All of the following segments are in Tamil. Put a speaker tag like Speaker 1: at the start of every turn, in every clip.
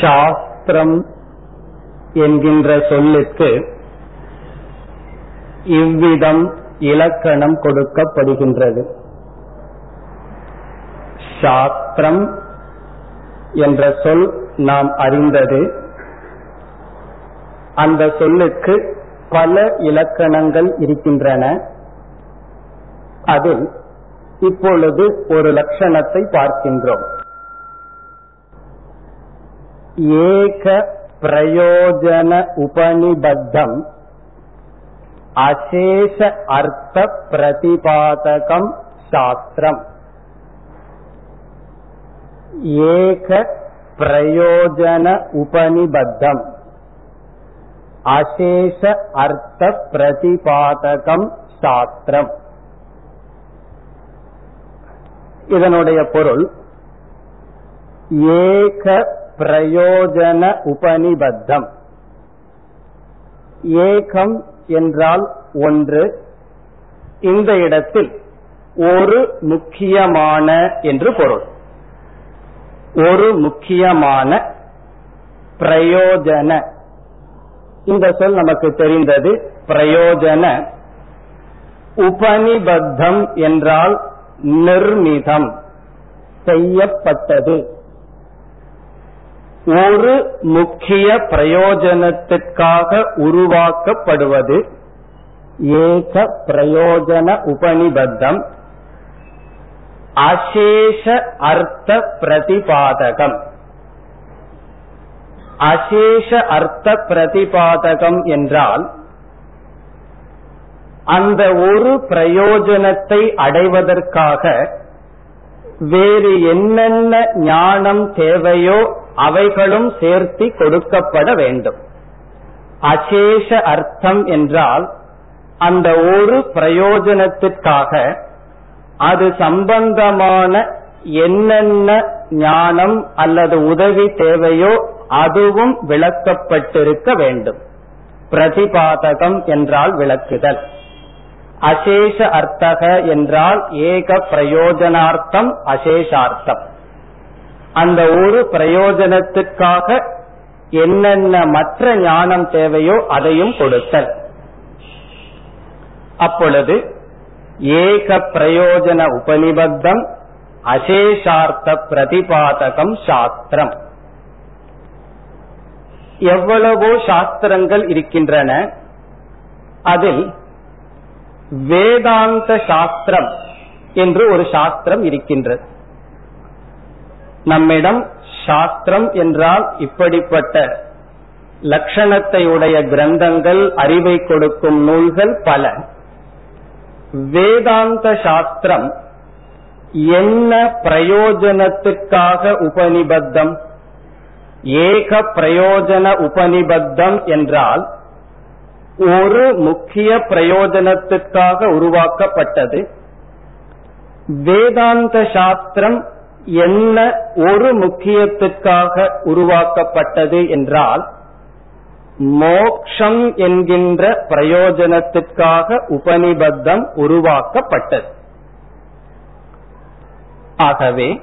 Speaker 1: சாஸ்திரம் என்கின்ற சொல்லுக்கு இவ்விதம் இலக்கணம் கொடுக்கப்படுகின்றது. சாஸ்திரம் என்ற சொல் நாம் அறிந்தது. அந்த சொல்லுக்கு பல இலக்கணங்கள் இருக்கின்றன. அதில் இப்பொழுது ஒரு லட்சணத்தை பார்க்கின்றோம். ஏக பிரயோஜன உபனிபத்தம் அசேஷ அர்த்த பிரதிபாதகம் சாஸ்திரம். ஏக பிரயோஜன உபனிபத்தம் அசேஷ அர்த்த பிரதிபாதகம் சாஸ்திரம். இதனுடைய பொருள் ஏக பிரயோஜன உபனிபத்தம் ஏகம் என்றால் ஒன்று. இந்த இடத்தில் ஒரு முக்கியமான என்று பொருள். ஒரு முக்கியமான பிரயோஜன. இந்த சொல் நமக்கு தெரிந்தது பிரயோஜன. உபனிபத்தம் என்றால் நிர்மிதம். செய்யப்பட்டது. ஒரு முக்கிய பிரயோஜனத்திற்காக உருவாக்கப்படுவது ஏக பிரயோஜன உபனிபத்தம் அசேஷ அர்த்த பிரதிபாதகம். அசேஷ அர்த்த பிரதிபாதகம் என்றால் அந்த ஒரு பிரயோஜனத்தை அடைவதற்காக வேறு என்னென்ன ஞானம் தேவையோ அவைகளும் சேர்த்து கொடுக்கப்பட வேண்டும். அசேஷ அர்த்தம் என்றால் அந்த ஒரு பிரயோஜனத்திற்காக அது சம்பந்தமான என்னென்ன ஞானம் அல்லது உதவி தேவையோ அதுவும் விளக்கப்பட்டிருக்க வேண்டும். பிரதிபாதகம் என்றால் விளக்குதல். அசேஷ அர்த்தக என்றால் ஏக பிரயோஜனார்த்தம் அசேஷார்த்தம். அந்த ஒரு பிரயோஜனத்துக்காக என்னென்ன மற்ற ஞானம் தேவையோ அதையும் கொடுத்தல். அப்பொழுது ஏக பிரயோஜன உபனிபத்தம் அசேஷார்த்த பிரதிபாதகம் சாஸ்திரம். எவ்வளவோ சாஸ்திரங்கள் இருக்கின்றன. அதில் வேதாந்த சாஸ்திரம் என்று ஒரு சாஸ்திரம் இருக்கின்றது. நம்மிடம் சாஸ்திரம் என்றால் இப்படிப்பட்ட லட்சணத்தை உடைய கிரந்தங்கள் அறிவை கொடுக்கும் நூல்கள் பல. வேதாந்த சாஸ்திரம் என்ன பிரயோஜனத்துக்காக உபனிபத்தம் ஏக பிரயோஜன உபனிபத்தம் என்றால் ஒரு முக்கிய பிரயோஜனத்துக்காக உருவாக்கப்பட்டது. வேதாந்த சாஸ்திரம் என்ன ஒரு முக்கியத்துக்காக உருவாக்கப்பட்டது என்றால் மோக்ஷம் என்கின்ற பிரயோஜனத்திற்காக உபனிபத்தம் உருவாக்கப்பட்டது. ஆகவே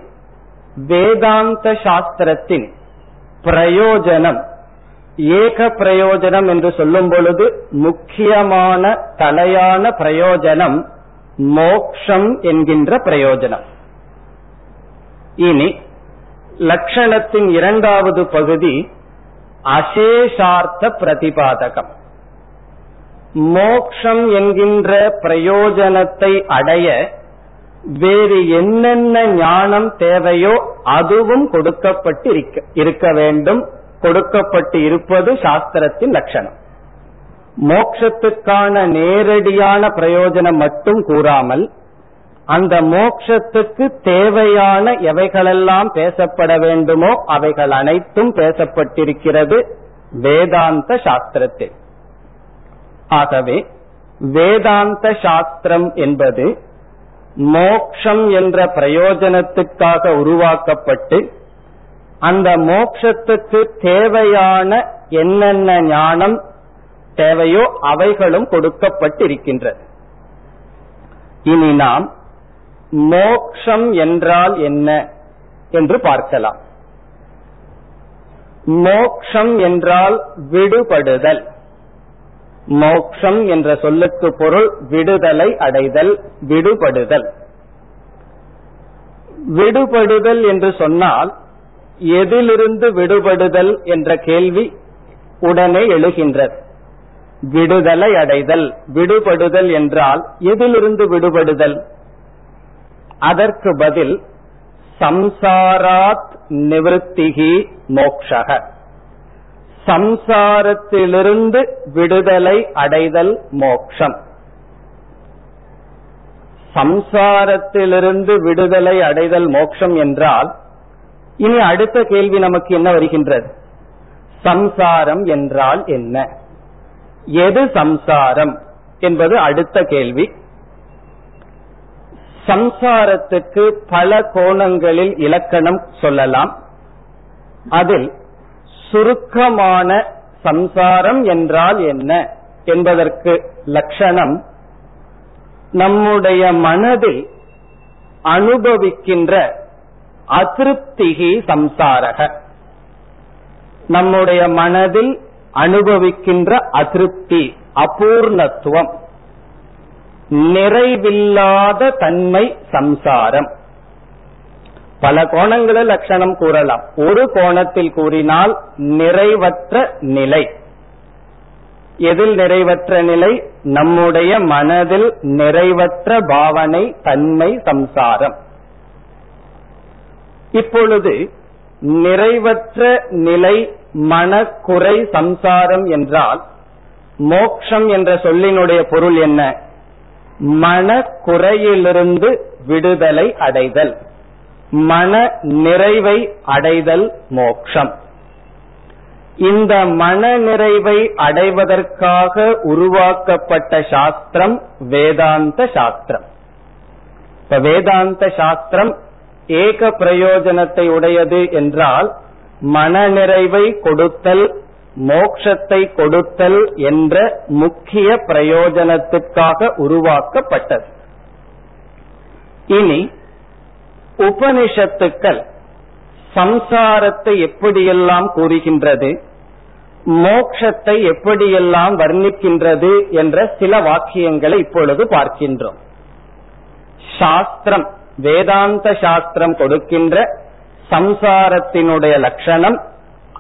Speaker 1: வேதாந்த சாஸ்திரத்தின் பிரயோஜனம் ஏக பிரயோஜனம் என்று சொல்லும் பொழுது முக்கியமான தலையான பிரயோஜனம் மோக்ஷம் என்கின்ற பிரயோஜனம். இனி லட்சணத்தின் இரண்டாவது பகுதி அசேஷார்த்த பிரதிபாதகம். மோக்ஷம் என்கின்ற பிரயோஜனத்தை அடைய வேறு என்னென்ன ஞானம் தேவையோ அதுவும் கொடுக்கப்பட்டு இருக்க வேண்டும். கொடுக்கப்பட்டு இருப்பது சாஸ்திரத்தின் லட்சணம் மோக்ஷத்துக்கான நேரடியான பிரயோஜனம் மட்டும் கூறாமல் அந்த மோக்ஷத்துக்கு தேவையான எவைகளெல்லாம் பேசப்பட வேண்டுமோ அவைகள் அனைத்தும் பேசப்பட்டிருக்கிறது வேதாந்த சாஸ்திரத்தில். ஆகவே வேதாந்த சாஸ்திரம் என்பது மோக்ஷம் என்ற பிரயோஜனத்துக்காக உருவாக்கப்பட்டு அந்த மோக்ஷத்துக்கு தேவையான என்னென்ன ஞானம் தேவையோ அவைகளும் கொடுக்கப்பட்டிருக்கின்றது. இனி நாம் மோக்ஷம் என்றால் என்ன என்று பார்க்கலாம். மோக்ஷம் என்றால் விடுபடுதல். மோக்ஷம் என்ற சொல்லுக்கு பொருள் விடுதலை அடைதல் விடுபடுதல். விடுபடுதல் என்று சொன்னால் எதிலிருந்து விடுபடுதல் என்ற கேள்வி உடனே எழுகின்றது. விடுதலை அடைதல் விடுபடுதல் என்றால் எதிலிருந்து விடுபடுதல்? அதற்கு பதில் சம்சாராத் நிவத்திகி மோக்ஷக. சம்சாரத்திலிருந்து விடுதலை அடைதல் மோக்ஷம். சம்சாரத்திலிருந்து விடுதலை அடைதல் மோக்ஷம் என்றால் இனி அடுத்த கேள்வி நமக்கு என்ன வருகின்றது? சம்சாரம் என்றால் என்ன? எது சம்சாரம்? என்பது அடுத்த கேள்வி. சம்சாரத்துக்கு பல கோணங்களில் இலக்கணம் சொல்லலாம். அதில் சுருக்கமான சம்சாரம் என்றால் என்ன என்பதற்கு லட்சணம் நம்முடைய மனதில் அனுபவிக்கின்ற அதிருப்திகி சம்சாரக. நம்முடைய மனதில் அனுபவிக்கின்ற அதிருப்தி அபூர்ணத்துவம். நிறைவில்லாத தன்மை சம்சாரம். பல கோணங்களில் லட்சணம் கூறலாம். ஒரு கோணத்தில் கூறினால் நிறைவற்ற நிலை. எதில் நிறைவற்ற நிலை? நம்முடைய மனதில் நிறைவற்ற பாவனை தன்மை சம்சாரம். இப்பொழுது நிறைவற்ற நிலை மனக்குறை சம்சாரம் என்றால் மோக்ஷம் என்ற சொல்லினுடைய பொருள் என்ன? மனக்குறையிலிருந்து விடுதலை அடைதல். மன நிறைவை அடைதல் மோக்ஷம். இந்த மன நிறைவை அடைவதற்காக உருவாக்கப்பட்ட சாஸ்திரம் வேதாந்த சாஸ்திரம். இப்ப வேதாந்த சாஸ்திரம் ஏக பிரயோஜனத்தை உடையது என்றால் மன நிறைவை கொடுத்தல் மோக்ஷத்தை கொடுத்தல் என்ற முக்கிய பிரயோஜனத்துக்காக உருவாக்கப்பட்டது. இனி உபனிஷத்துக்கள் சம்சாரத்தை எப்படியெல்லாம் கூறுகின்றது மோக்ஷத்தை எப்படியெல்லாம் வர்ணிக்கின்றது என்ற சில வாக்கியங்களை இப்பொழுது பார்க்கின்றோம். சாஸ்திரம் வேதாந்த சாஸ்திரம் கொடுக்கின்ற சம்சாரத்தினுடைய லட்சணம்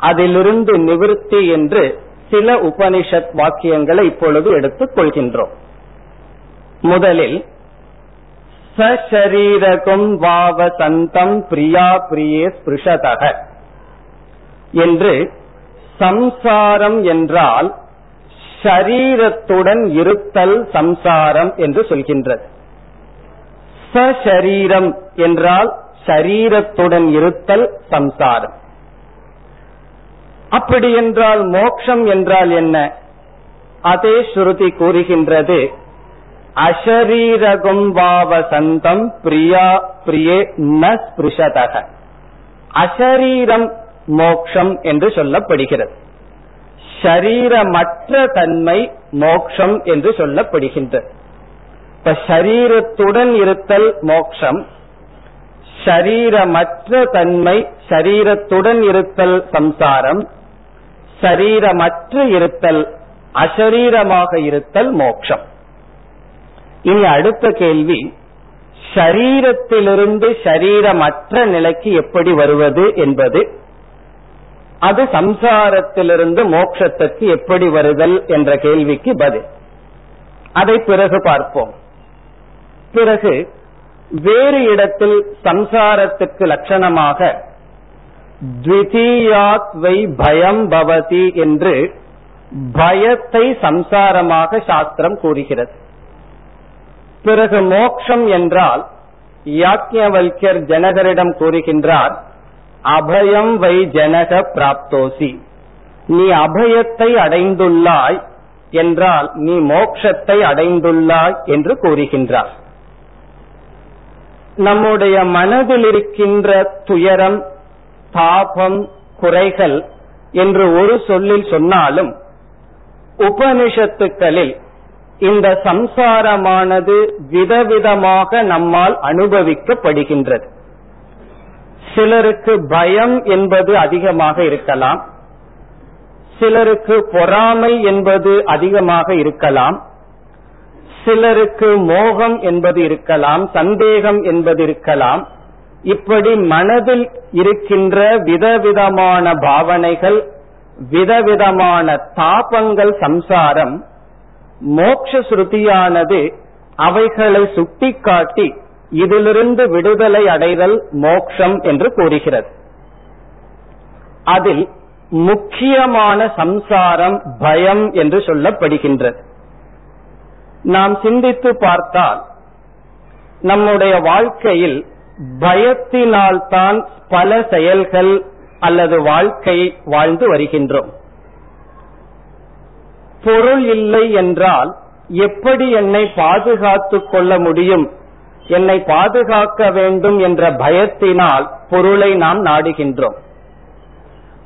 Speaker 1: அதிலிருந்து நிவிருத்தி என்று சில உபனிஷத் வாக்கியங்களை இப்பொழுது எடுத்துக் கொள்கின்றோம். முதலில் சரீரகம் வாவ சந்தம் பிரியா பிரியே ஸ்பிருஷதக என்று சம்சாரம் என்றால் ஷரீரத்துடன் இருத்தல் சம்சாரம் என்று சொல்கின்றது. சரீரம் என்றால் ஷரீரத்துடன் இருத்தல் சம்சாரம். அப்படி என்றால் மோக்ஷம் என்றால் என்ன? அதே ஸ்ருதி கூறுகின்றது. அஷரீரகும் பாவ சந்தம் பிரியா பிரியே ந ஸ்பிருஷதக. அசரீரம் மோக்ஷம் என்று சொல்லப்படுகிறது. ஷரீரமற்ற தன்மை மோக்ஷம் என்று சொல்லப்படுகின்றது. இப்ப ஷரீரத்துடன் இருத்தல் மோக்ஷம். ஷரீரமற்ற தன்மை ஷரீரத்துடன் இருத்தல் சம்சாரம். சரீரமற்று இருத்தல் அசரீரமாக இருத்தல் மோட்சம். இனி அடுத்த கேள்வி ஷரீரத்திலிருந்து ஷரீரமற்ற நிலைக்கு எப்படி வருவது என்பது. அது சம்சாரத்திலிருந்து மோட்சத்துக்கு எப்படி வருதல் என்ற கேள்விக்கு பதில். அதை பிறகு பார்ப்போம். பிறகு வேறு இடத்தில் சம்சாரத்துக்கு லட்சணமாக த்விதீயாத் வை பயம் பவதி என்று பயத்தை சம்சாரமாக சாஸ்திரம் கூறுகிறது. பிறகு மோக்ஷம் என்றால் யாக்ஞவல்யர் ஜனகரிடம் கூறுகின்றார் அபயம் வை ஜனக பிராப்தோசி. நீ அபயத்தை அடைந்துள்ளாய் என்றால் நீ மோக்ஷத்தை அடைந்துள்ளாய் என்று கூறுகின்றார். நம்முடைய மனதில் இருக்கின்ற துயரம் தாபம் குறைகள் என்று ஒரு சொல்லில் சொன்னாலும் உபனிஷத்துக்களில் இந்த சம்சாரமானது விதவிதமாக நம்மால் அனுபவிக்கப்படுகின்றது. சிலருக்கு பயம் என்பது அதிகமாக இருக்கலாம். சிலருக்கு பொறாமை என்பது அதிகமாக இருக்கலாம். சிலருக்கு மோகம் என்பது இருக்கலாம் சந்தேகம் என்பது இருக்கலாம். இப்படி மனதில் இருக்கின்ற விதவிதமான பாவனைகள் விதவிதமான தாபங்கள் சம்சாரம் மோக்ஷ ஸ்ருதியானது அவைகளை சுட்டிக்காட்டி இதிலிருந்து விடுதலை அடைதல் மோக்ஷம் என்று கூறுகிறது. அதில் முக்கியமான சம்சாரம் பயம் என்று சொல்லப்படுகின்றது. நாம் சிந்தித்து பார்த்தால் நம்முடைய வாழ்க்கையில் பயத்தினால்தான் பல செயல்கள் அல்லது வாழ்க்கை வாழ்ந்து வருகின்றோம். பொருள் இல்லை என்றால் எப்படி என்னை பாதுகாத்துக் கொள்ள முடியும்? என்னை பாதுகாக்க வேண்டும் என்ற பயத்தினால் பொருளை நாம் நாடுகின்றோம்.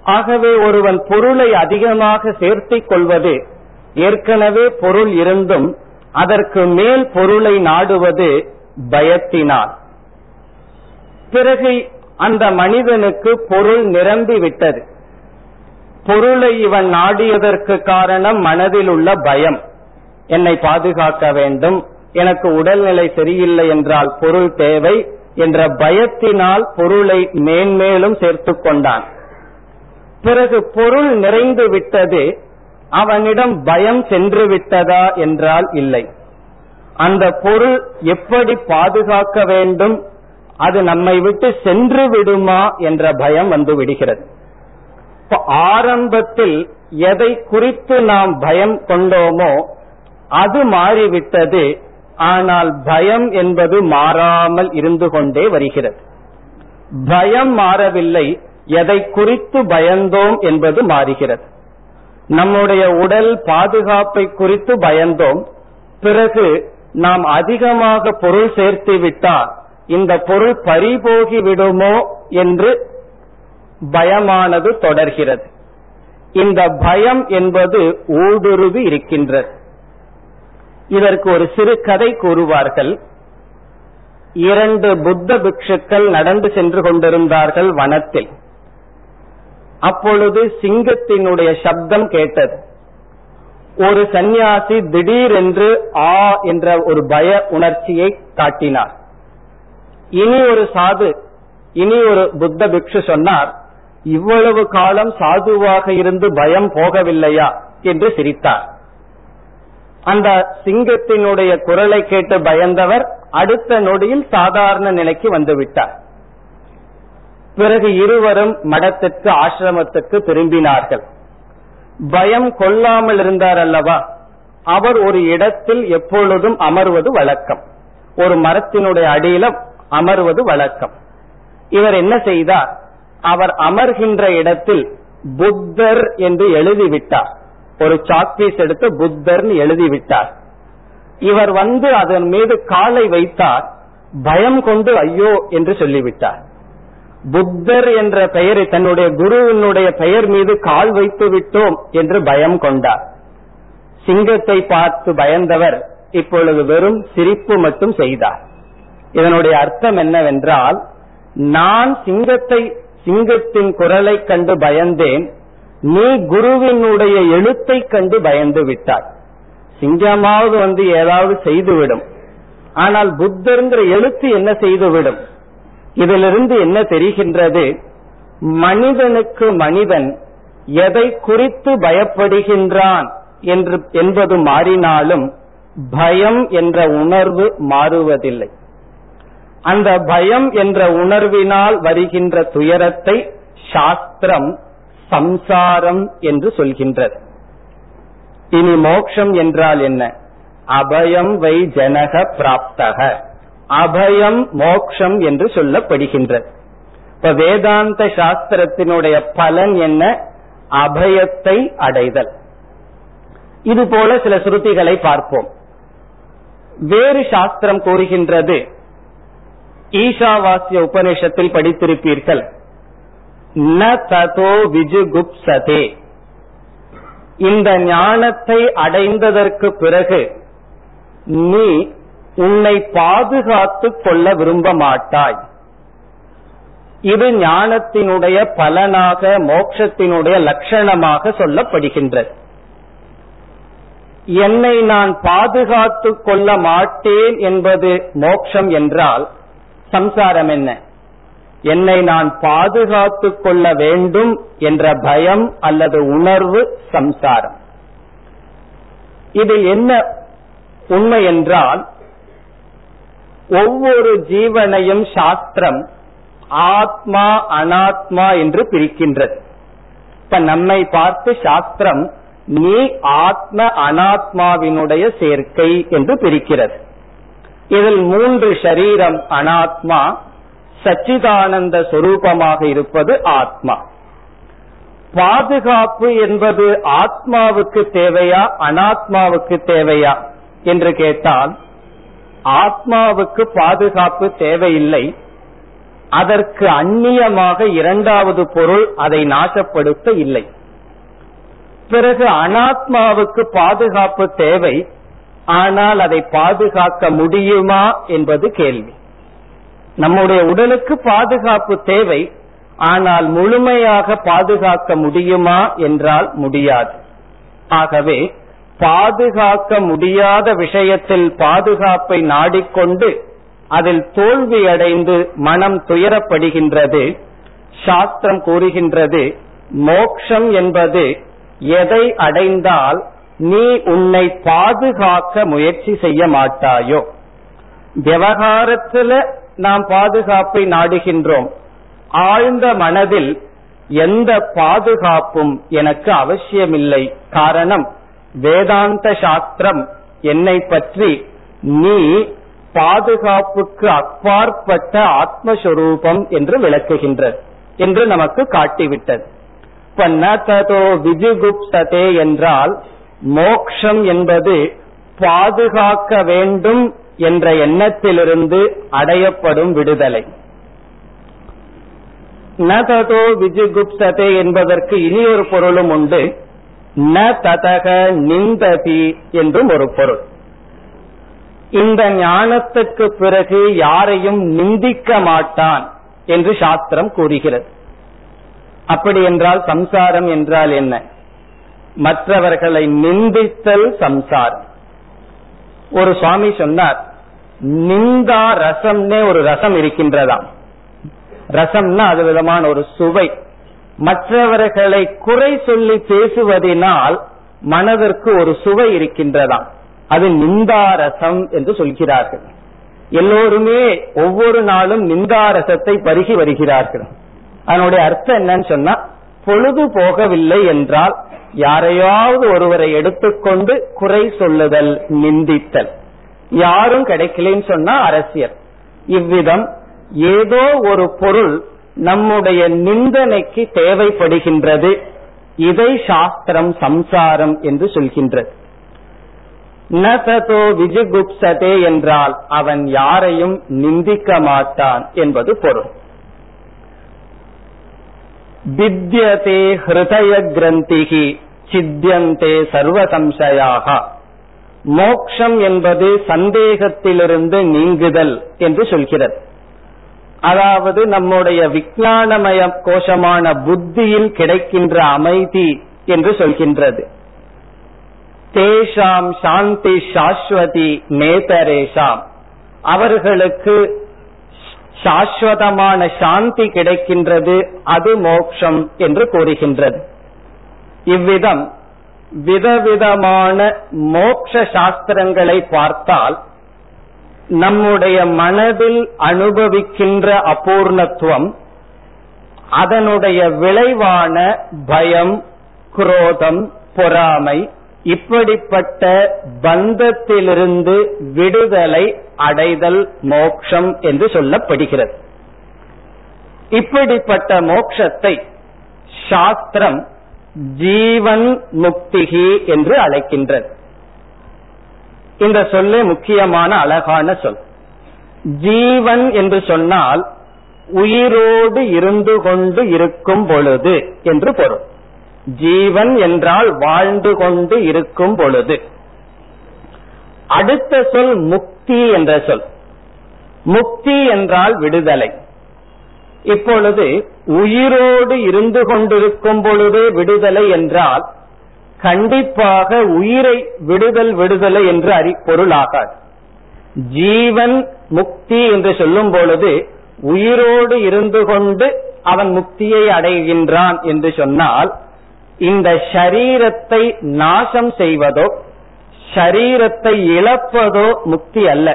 Speaker 1: ஆகவே ஒருவன் பொருளை அதிகமாக சேர்த்திக் கொள்வது ஏற்கனவே பொருள் இருந்தும் அதற்கு மேல் பொருளை நாடுவது பயத்தினால். பிறகு அந்த மனிதனுக்கு பொருள் நிரம்பி விட்டது. பொருளை இவன் நாடியதற்கு காரணம் மனதில் உள்ள பயம். என்னை பாதுகாக்க வேண்டும் எனக்கு உடல்நிலை சரியில்லை என்றால் பொருள் தேவை என்ற பயத்தினால் பொருளை மேன்மேலும் சேர்த்து கொண்டான். பிறகு பொருள் நிறைந்து விட்டது அவனிடம் பயம் சென்று விட்டதா என்றால் இல்லை. அந்த பொருள் எப்படி பாதுகாக்க வேண்டும் அது நம்மை விட்டு சென்று விடுமா என்ற பயம் வந்து விடுகிறது. ஆரம்பத்தில் எதை குறித்து நாம் பயம் கொண்டோமோ அது மாறிவிட்டது. ஆனால் பயம் என்பது மாறாமல் இருந்து கொண்டே வருகிறது. பயம் மாறவில்லை எதை குறித்து பயந்தோம் என்பது மாறுகிறது. நம்முடைய உடல் பாதுகாப்பை குறித்து பயந்தோம். பிறகு நாம் அதிகமாக பொருள் சேர்த்து விட்டால் இந்த பொருள் பறிபோகி விடுமோ என்று பயமானது தொடர்கிறது. இந்த பயம் என்பது ஊடுருவி இருக்கின்றது. இதற்கு ஒரு சிறு கதை கூறுவார்கள். இரண்டு புத்த பிக்ஷுக்கள் நடந்து சென்று கொண்டிருந்தார்கள் வனத்தில். அப்பொழுது சிங்கத்தினுடைய சப்தம் கேட்டது. ஒரு சந்நியாசி திடீரென்று ஆ என்ற ஒரு பய உணர்ச்சியை காட்டினார். இனி ஒரு சாது இனி ஒரு புத்த பிக்ஷு சொன்னார் இவ்வளவு காலம் சாதுவாக இருந்து பயம் போகவில்லையா? என்று சிரித்தார். அந்த சிங்கத்தினுடைய குரலை கேட்டு பயந்தவர் அடுத்த நொடியில் சாதாரண நிலைக்கு வந்துவிட்டார் பிறகு இருவரும் மடத்திற்கு ஆசிரமத்துக்கு திரும்பினார்கள். பயம் கொள்ளாமல் இருந்தார் அல்லவா? அவர் ஒரு இடத்தில் எப்பொழுதும் அமர்வது வழக்கம். ஒரு மரத்தினுடைய அடியில அமர்வது வழக்கம். இவர் என்ன செய்தார்? அவர் அமர்கின்ற இடத்தில் புத்தர் என்று எழுதிவிட்டார். ஒரு சாக்பீஸ் எடுத்து புத்தர்னு எழுதிவிட்டார். இவர் வந்து அதன் மீது காலை வைத்தார். பயம் கொண்டு ஐயோ என்று சொல்லிவிட்டார். புத்தர் என்ற பெயரை தன்னுடைய குருவினுடைய பெயர் மீது கால் வைத்து விட்டோம் என்று பயம் கொண்டார். சிங்கத்தை பார்த்து பயந்தவர் இப்பொழுது வெறும் சிரிப்பு மட்டும் செய்தார். இதனுடைய அர்த்தம் என்னவென்றால் நான் சிங்கத்தை சிங்கத்தின் குரலை கண்டு பயந்தேன் நீ குருவினுடைய எழுத்தை கண்டு பயந்து விட்டாய். சிங்கமாவது வந்து ஏதாவது செய்துவிடும். ஆனால் புத்தருங்கிற எழுத்து என்ன செய்துவிடும்? இதிலிருந்து என்ன தெரிகின்றது? மனிதனுக்கு மனிதன் எதை குறித்து பயப்படுகின்றான் என்று என்பது மாறினாலும் பயம் என்ற உணர்வு மாறுவதில்லை. அந்த பயம் என்ற உணர்வினால் வருகின்ற துயரத்தை சாஸ்திரம் சம்சாரம் என்று சொல்கின்றது. இனி மோக்ஷம் என்றால் என்ன? அபயம் வை ஜனக பிராப்தக. அபயம் மோக்ஷம் என்று சொல்லப்படுகின்றது. இப்ப வேதாந்த சாஸ்திரத்தினுடைய பலன் என்ன? அபயத்தை அடைதல். இது போல சில சுருதிகளை பார்ப்போம். வேறு சாஸ்திரம் கூறுகின்றது ஈஷாவாசிய உபநிஷத்தில் படித்திருப்பீர்கள். ந ததோ விஜுகுப்சதே இந்த ஞானத்தை அடைந்ததற்கு பிறகு நீ உன்னை பாதுகாத்து கொள்ள விரும்ப மாட்டாய். இது ஞானத்தினுடைய பலனாக மோட்சத்தினுடைய லட்சணமாக சொல்லப்படுகின்றது. என்னை நான் பாதுகாத்து கொள்ள மாட்டேன் என்பது மோட்சம் என்றால் சம்சாரம் என்ன? என்னை நான் பாதுகாத்து கொள்ள வேண்டும் என்ற பயம் அல்லது உணர்வு சம்சாரம். இதில் என்ன உண்மை என்றால் ஒவ்வொரு ஜீவனையும் சாஸ்திரம் ஆத்மா அனாத்மா என்று பிரிக்கின்றது. இப்ப நம்மை பார்த்து சாஸ்திரம் நீ ஆத்ம அனாத்மாவினுடைய சேர்க்கை என்று பிரிக்கிறது. இதில் மூன்று ஷரீரம் அனாத்மா சச்சிதானந்த சொரூபமாக இருப்பது ஆத்மா. பாதுகாப்பு என்பது ஆத்மாவுக்கு தேவையா அனாத்மாவுக்கு தேவையா என்று கேட்டால் ஆத்மாவுக்கு பாதுகாப்பு தேவையில்லை. அதற்கு அந்நியமாக இரண்டாவது பொருள் அதை நாசப்படுத்த இல்லை. பிறகு அனாத்மாவுக்கு பாதுகாப்பு தேவை. ஆனால் அதை பாதுகாக்க முடியுமா என்பது கேள்வி. நம்முடைய உடலுக்கு பாதுகாப்பு தேவை ஆனால் முழுமையாக பாதுகாக்க முடியுமா என்றால் முடியாது. ஆகவே பாதுகாக்க முடியாத விஷயத்தில் பாதுகாப்பை நாடிக்கொண்டு அதில் தோல்வியடைந்து மனம் துயரப்படுகின்றது சாஸ்திரம் கூறுகின்றது மோக்ஷம் என்பது எதை அடைந்தால் நீ உன்னை பாதுகாக்க முயற்சி செய்ய மாட்டாயோ? விவகாரத்துல நாம் பாதுகாப்பை நாடுகின்றோம். ஆழ்ந்த மனதில் எந்த பாதுகாப்பும் எனக்கு அவசியமில்லை. காரணம் வேதாந்த சாஸ்திரம் என்னை பற்றி நீ பாதுகாப்புக்கு அப்பாற்பட்ட ஆத்மஸ்வரூபம் என்று விளக்குகின்றது என்று நமக்கு காட்டிவிட்டது. இப்ப ந ததோ என்றால் மோக்ஷம் என்பது பாதுகாக்க வேண்டும் என்ற எண்ணத்திலிருந்து அடையப்படும் விடுதலை. ந ததோ என்பதற்கு இனி ஒரு பொருளும் உண்டு. ந ததக நிந்ததி என்றும் ஒரு பொருள். இந்த ஞானத்துக்கு பிறகு யாரையும் நிந்திக்க மாட்டான் என்று சாஸ்திரம் கூறுகிறது. அப்படி என்றால் சம்சாரம் என்றால் என்ன? மற்றவர்களை நிந்தித்தல் சம்சாரம். ஒரு சுவாமி சொன்னார் நிந்தா ரசம்னே ஒரு ரசம் இருக்கின்றதாம். ரசம்னா அது விதமான ஒரு சுவை. மற்றவர்களை குறை சொல்லி பேசுவதனால் மனதிற்கு ஒரு சுவை இருக்கின்றதாம். அது நிந்தாரசம் என்று சொல்கிறார்கள். எல்லோருமே ஒவ்வொரு நாளும் நிந்தாரசத்தை பருகி வருகிறார்கள். அதனுடைய அர்த்தம் என்னன்னு சொன்னா பொழுது போகவில்லை என்றால் யாரையாவது ஒருவரை எடுத்துக்கொண்டு குறை சொல்லுதல் நிந்தித்தல். யாரும் கிடைக்கலன்னு சொன்னா அரசியல். இவ்விதம் ஏதோ ஒரு பொருள் நம்முடைய நிந்தனைக்கு தேவைப்படுகின்றது. இதை சாஸ்திரம் சம்சாரம் என்று சொல்கின்றது. நததோ விஜுகுப்சதே என்றால் அவன் யாரையும் நிந்திக்க மாட்டான் என்பது பொருள். வித்யதே ஹிருதய கிரந்திகி சித்தியந்தே சர்வ சம்சயாக மோக்ஷம் என்பது சந்தேகத்திலிருந்து நீங்குதல் என்று சொல்கிறது. அதாவது நம்முடைய விஞ்ஞானமய கோஷமான புத்தியில் கிடைக்கின்ற அமைதி என்று சொல்கின்றது. தேஷாம் சாந்தி சாஸ்வதி நேதரேஷாம். அவர்களுக்கு சாஸ்வதமான சாந்தி கிடைக்கின்றது அது மோக்ஷம் என்று கூறுகின்றது. இவ்விதம் விதவிதமான மோக்ஷ சாஸ்திரங்களை பார்த்தால் நம்முடைய மனதில் அனுபவிக்கின்ற அபூர்ணத்துவம் அதனுடைய விளைவான பயம் குரோதம் பொறாமை இப்படிப்பட்ட பந்தத்திலிருந்து விடுதலை அடைதல் மோக்ஷம் என்று சொல்லப்படுகிறது. இப்படிப்பட்ட மோக்ஷத்தை சாஸ்திரம் ஜீவன் முக்திகி என்று அழைக்கின்றது. இந்த சொல்லே முக்கியமான அழகான சொல். ஜீவன் என்று சொன்னால் உயிரோடு இருந்து கொண்டு இருக்கும் பொழுது என்று பொருள். ஜீவன் என்றால் வாழ்ந்து கொண்டு இருக்கும் பொழுது. அடுத்த சொல் முக்தி என்ற சொல். முக்தி என்றால் விடுதலை. இப்பொழுது உயிரோடு இருந்து கொண்டிருக்கும் பொழுதே விடுதலை என்றால் கண்டிப்பாக உயிரை விடுதல் விடுதலை என்று அறி பொருளாகாது ஜீவன் முக்தி என்று சொல்லும் பொழுது உயிரோடு இருந்து கொண்டு அவன் முக்தியை அடைகின்றான் என்று சொன்னால் இந்த சரீரத்தை நாசம் செய்வதோ ஷரீரத்தை இழப்பதோ முக்தி அல்ல.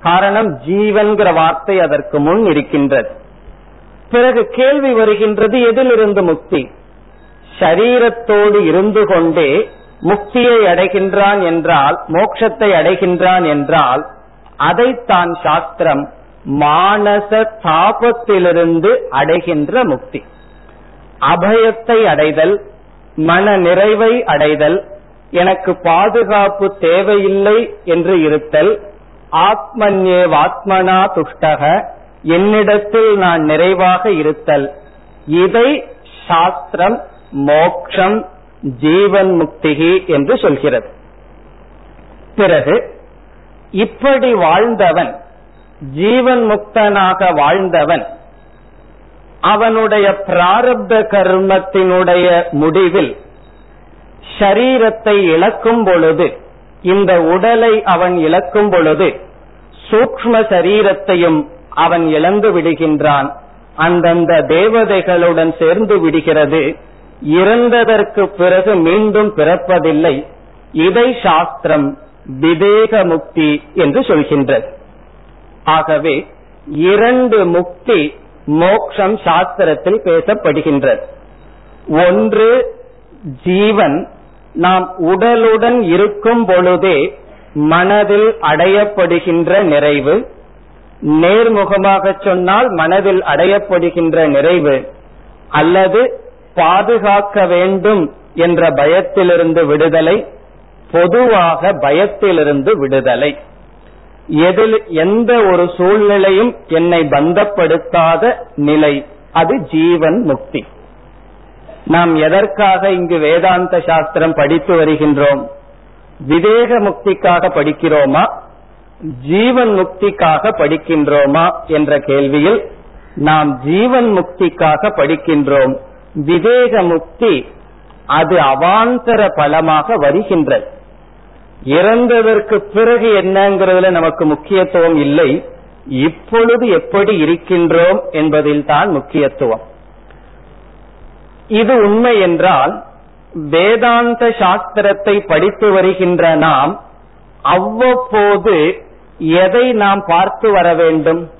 Speaker 1: காரணம் ஜீவன்கிற வார்த்தை அதற்கு முன் இருக்கின்றது. பிறகு கேள்வி வருகின்றது எதிலிருந்து முக்தி? ஷரீரத்தோடு இருந்து கொண்டே முக்தியை அடைகின்றான் என்றால் மோட்சத்தை அடைகின்றான் என்றால் அதைத்தான் சாஸ்திரம் மானச தாபத்திலிருந்து அடைகின்ற முக்தி. அபயத்தை அடைதல் மன நிறைவை அடைதல் எனக்கு பாதுகாப்பு தேவையில்லை என்று இருத்தல் ஆத்மன்யே வாத்மனா துஷ்டக என்னிடத்தில் நான் நிறைவாக இருத்தல். இதை சாஸ்திரம் மோக்ஷம் ஜீவன் முக்திகி என்று சொல்கிறது. பிறகு இப்படி வாழ்ந்தவன் ஜீவன் முக்தனாக வாழ்ந்தவன் அவனுடைய பிராரப்த கர்மத்தினுடைய முடிவில் ஷரீரத்தை இழக்கும் பொழுது இந்த உடலை அவன் இழக்கும் பொழுது சூக்ம சரீரத்தையும் அவன் இழந்து விடுகின்றான். அந்தந்த தேவதைகளுடன் சேர்ந்து விடுகிறது. இறந்ததற்கு பிறகு மீண்டும் பிறப்பதில்லை. இதை சாஸ்திரம் விதேக முக்தி என்று சொல்கின்றது. ஆகவே இரண்டு முக்தி மோக்ஷம் சாஸ்திரத்தில் பேசப்படுகின்றது. ஒன்று ஜீவன் நாம் உடலுடன் இருக்கும் பொழுதே மனதில் அடையப்படுகின்ற நிறைவு. நேர்முகமாக சொன்னால் மனதில் அடையப்படுகின்ற நிறைவு. அல்லது பாதுகாக்க வேண்டும் என்ற பயத்திலிருந்து விடுதலை பொதுவாக பயத்திலிருந்து விடுதலை. எதில் எந்த ஒரு சூழ்நிலையும் என்னை பந்தப்படுத்தாத நிலை அது ஜீவன் முக்தி. நாம் எதற்காக இங்கு வேதாந்த சாஸ்திரம் படித்து வருகின்றோம்? விவேக முக்திக்காக படிக்கிறோமா? ஜீவன் முக்திக்காக படிக்கின்றோமா? என்ற கேள்வியில் நாம் ஜீவன் முக்திக்காக படிக்கின்றோம். விவேக முக்தி அது அவாந்தர பலமாக வருகின்றது. இறந்ததற்கு பிறகு என்னங்கிறதுல நமக்கு முக்கியத்துவம் இல்லை. இப்பொழுது எப்படி இருக்கின்றோம் என்பதில் தான் முக்கியத்துவம். இது உண்மை என்றால் வேதாந்த சாஸ்திரத்தை படித்து வருகின்ற நாம் அவ்வப்போது எதை நாம் பார்த்து வர வேண்டும்?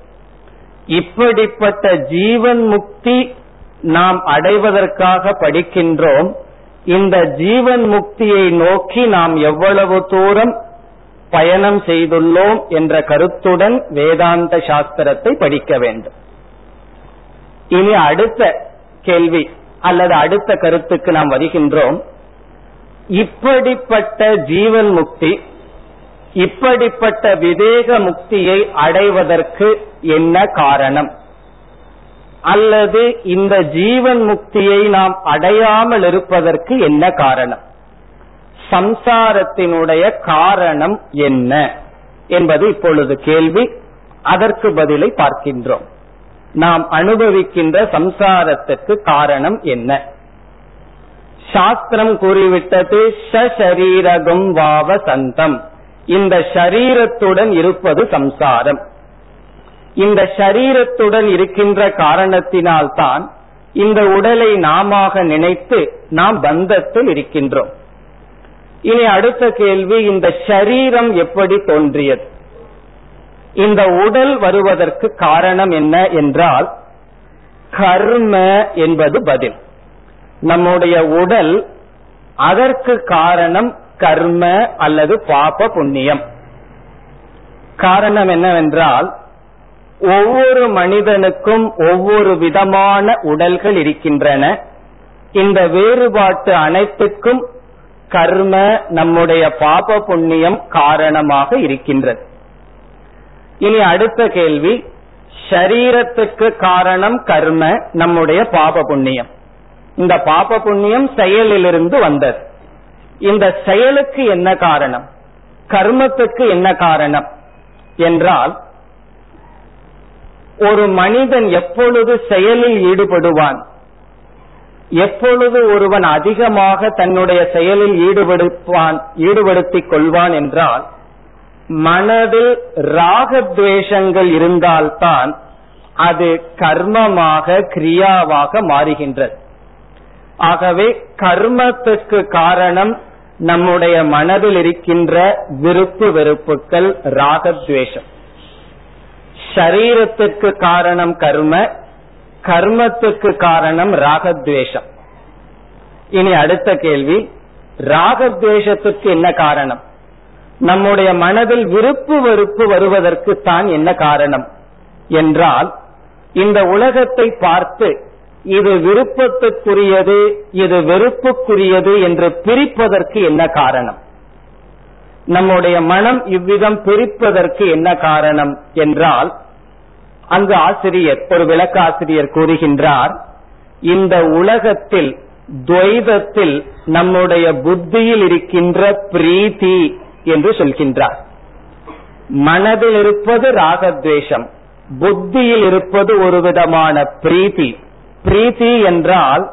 Speaker 1: இப்படிப்பட்ட ஜீவன் முக்தி நாம் அடைவதற்காக படிக்கின்றோம். இந்த ஜீவன் முக்தியை நோக்கி நாம் எவ்வளவு தூரம் பயணம் செய்துள்ளோம் என்ற கருத்துடன் வேதாந்த சாஸ்திரத்தை படிக்க வேண்டும். இனி அடுத்த கேள்வி. அல்லது அடுத்த கருத்துக்கு நாம் வருகின்றோம். இப்படிப்பட்ட ஜீவன் முக்தி இப்படிப்பட்ட விவேக முக்தியை அடைவதற்கு என்ன காரணம்? அல்லது இந்த ஜீவன் முக்தியை நாம் அடையாமல் இருப்பதற்கு என்ன காரணம்? சம்சாரத்தினுடைய காரணம் என்ன? என்பது இப்பொழுது கேள்வி. அதற்கு பதிலை பார்க்கின்றோம். நாம் அனுபவிக்கின்ற சம்சாரத்துக்கு காரணம் என்ன? சாஸ்திரம் கூறிவிட்டது ஷரீரகம் வாவ சந்தம். இந்த ஷரீரத்துடன் இருப்பது சம்சாரம். இந்த ஷரீரத்துடன் இருக்கின்ற காரணத்தினால்தான் இந்த உடலை நாம நினைத்து நாம் பந்தத்தில் இருக்கின்றோம். இனி அடுத்த கேள்வி இந்த ஷரீரம் எப்படி தோன்றியது? இந்த உடல் வருவதற்கு காரணம் என்ன என்றால் கர்ம என்பது பதில். நம்முடைய உடல் அதற்கு காரணம் கர்ம அல்லது பாப புண்ணியம். காரணம் என்னவென்றால் ஒவ்வொரு மனிதனுக்கும் ஒவ்வொரு விதமான உடல்கள் இருக்கின்றன. இந்த வேறுபாட்டு அனைத்துக்கும் கர்ம நம்முடைய பாப புண்ணியம் காரணமாக இருக்கின்றது. இனி அடுத்த கேள்வி ஷரீரத்துக்கு காரணம் கர்ம நம்முடைய பாப புண்ணியம் இந்த பாப புண்ணியம் செயலிலிருந்து வந்தது. இந்த செயலுக்கு என்ன காரணம்? கர்மத்துக்கு என்ன காரணம்? என்றால் ஒரு மனிதன் எப்பொழுது செயலில் ஈடுபடுவான் எப்பொழுது ஒருவன் அதிகமாக தன்னுடைய செயலில் ஈடுபடுவான் ஈடுபடுத்திக் கொள்வான் என்றால் மனதில் ராகத்வேஷங்கள் இருந்தால்தான் அது கர்மமாக கிரியாவாக மாறுகின்றது. ஆகவே கர்மத்துக்கு காரணம் நம்முடைய மனதில் இருக்கின்ற விருப்பு வெறுப்புகள் ராகத்வேஷம். சரீரத்துக்கு காரணம் கர்ம கர்மத்துக்கு காரணம் ராகத்வேஷம். இனி அடுத்த கேள்வி ராகத்வேஷத்துக்கு என்ன காரணம்? நம்முடைய மனதில் விருப்பு வெறுப்பு வருவதற்கு தான் என்ன காரணம்? என்றால் இந்த உலகத்தை பார்த்து இது விருப்பத்துக்குரியது இது வெறுப்புக்குரியது என்று பிரிப்பதற்கு என்ன காரணம்? நம்முடைய மனம் இவ்விதம் பிரிப்பதற்கு என்ன காரணம்? என்றால் அங்கு ஆசிரியர் ஒரு விளக்காசிரியர் கூறுகின்றார் இந்த உலகத்தில் துவைதத்தில் நம்முடைய புத்தியில் இருக்கின்ற பிரீதி என்று சொல்கின்றார். மனதில் இருப்பது ராகத்வேஷம் புத்தியில் இருப்பது ஒரு விதமான பிரீத்தி. பிரீத்தி என்றால்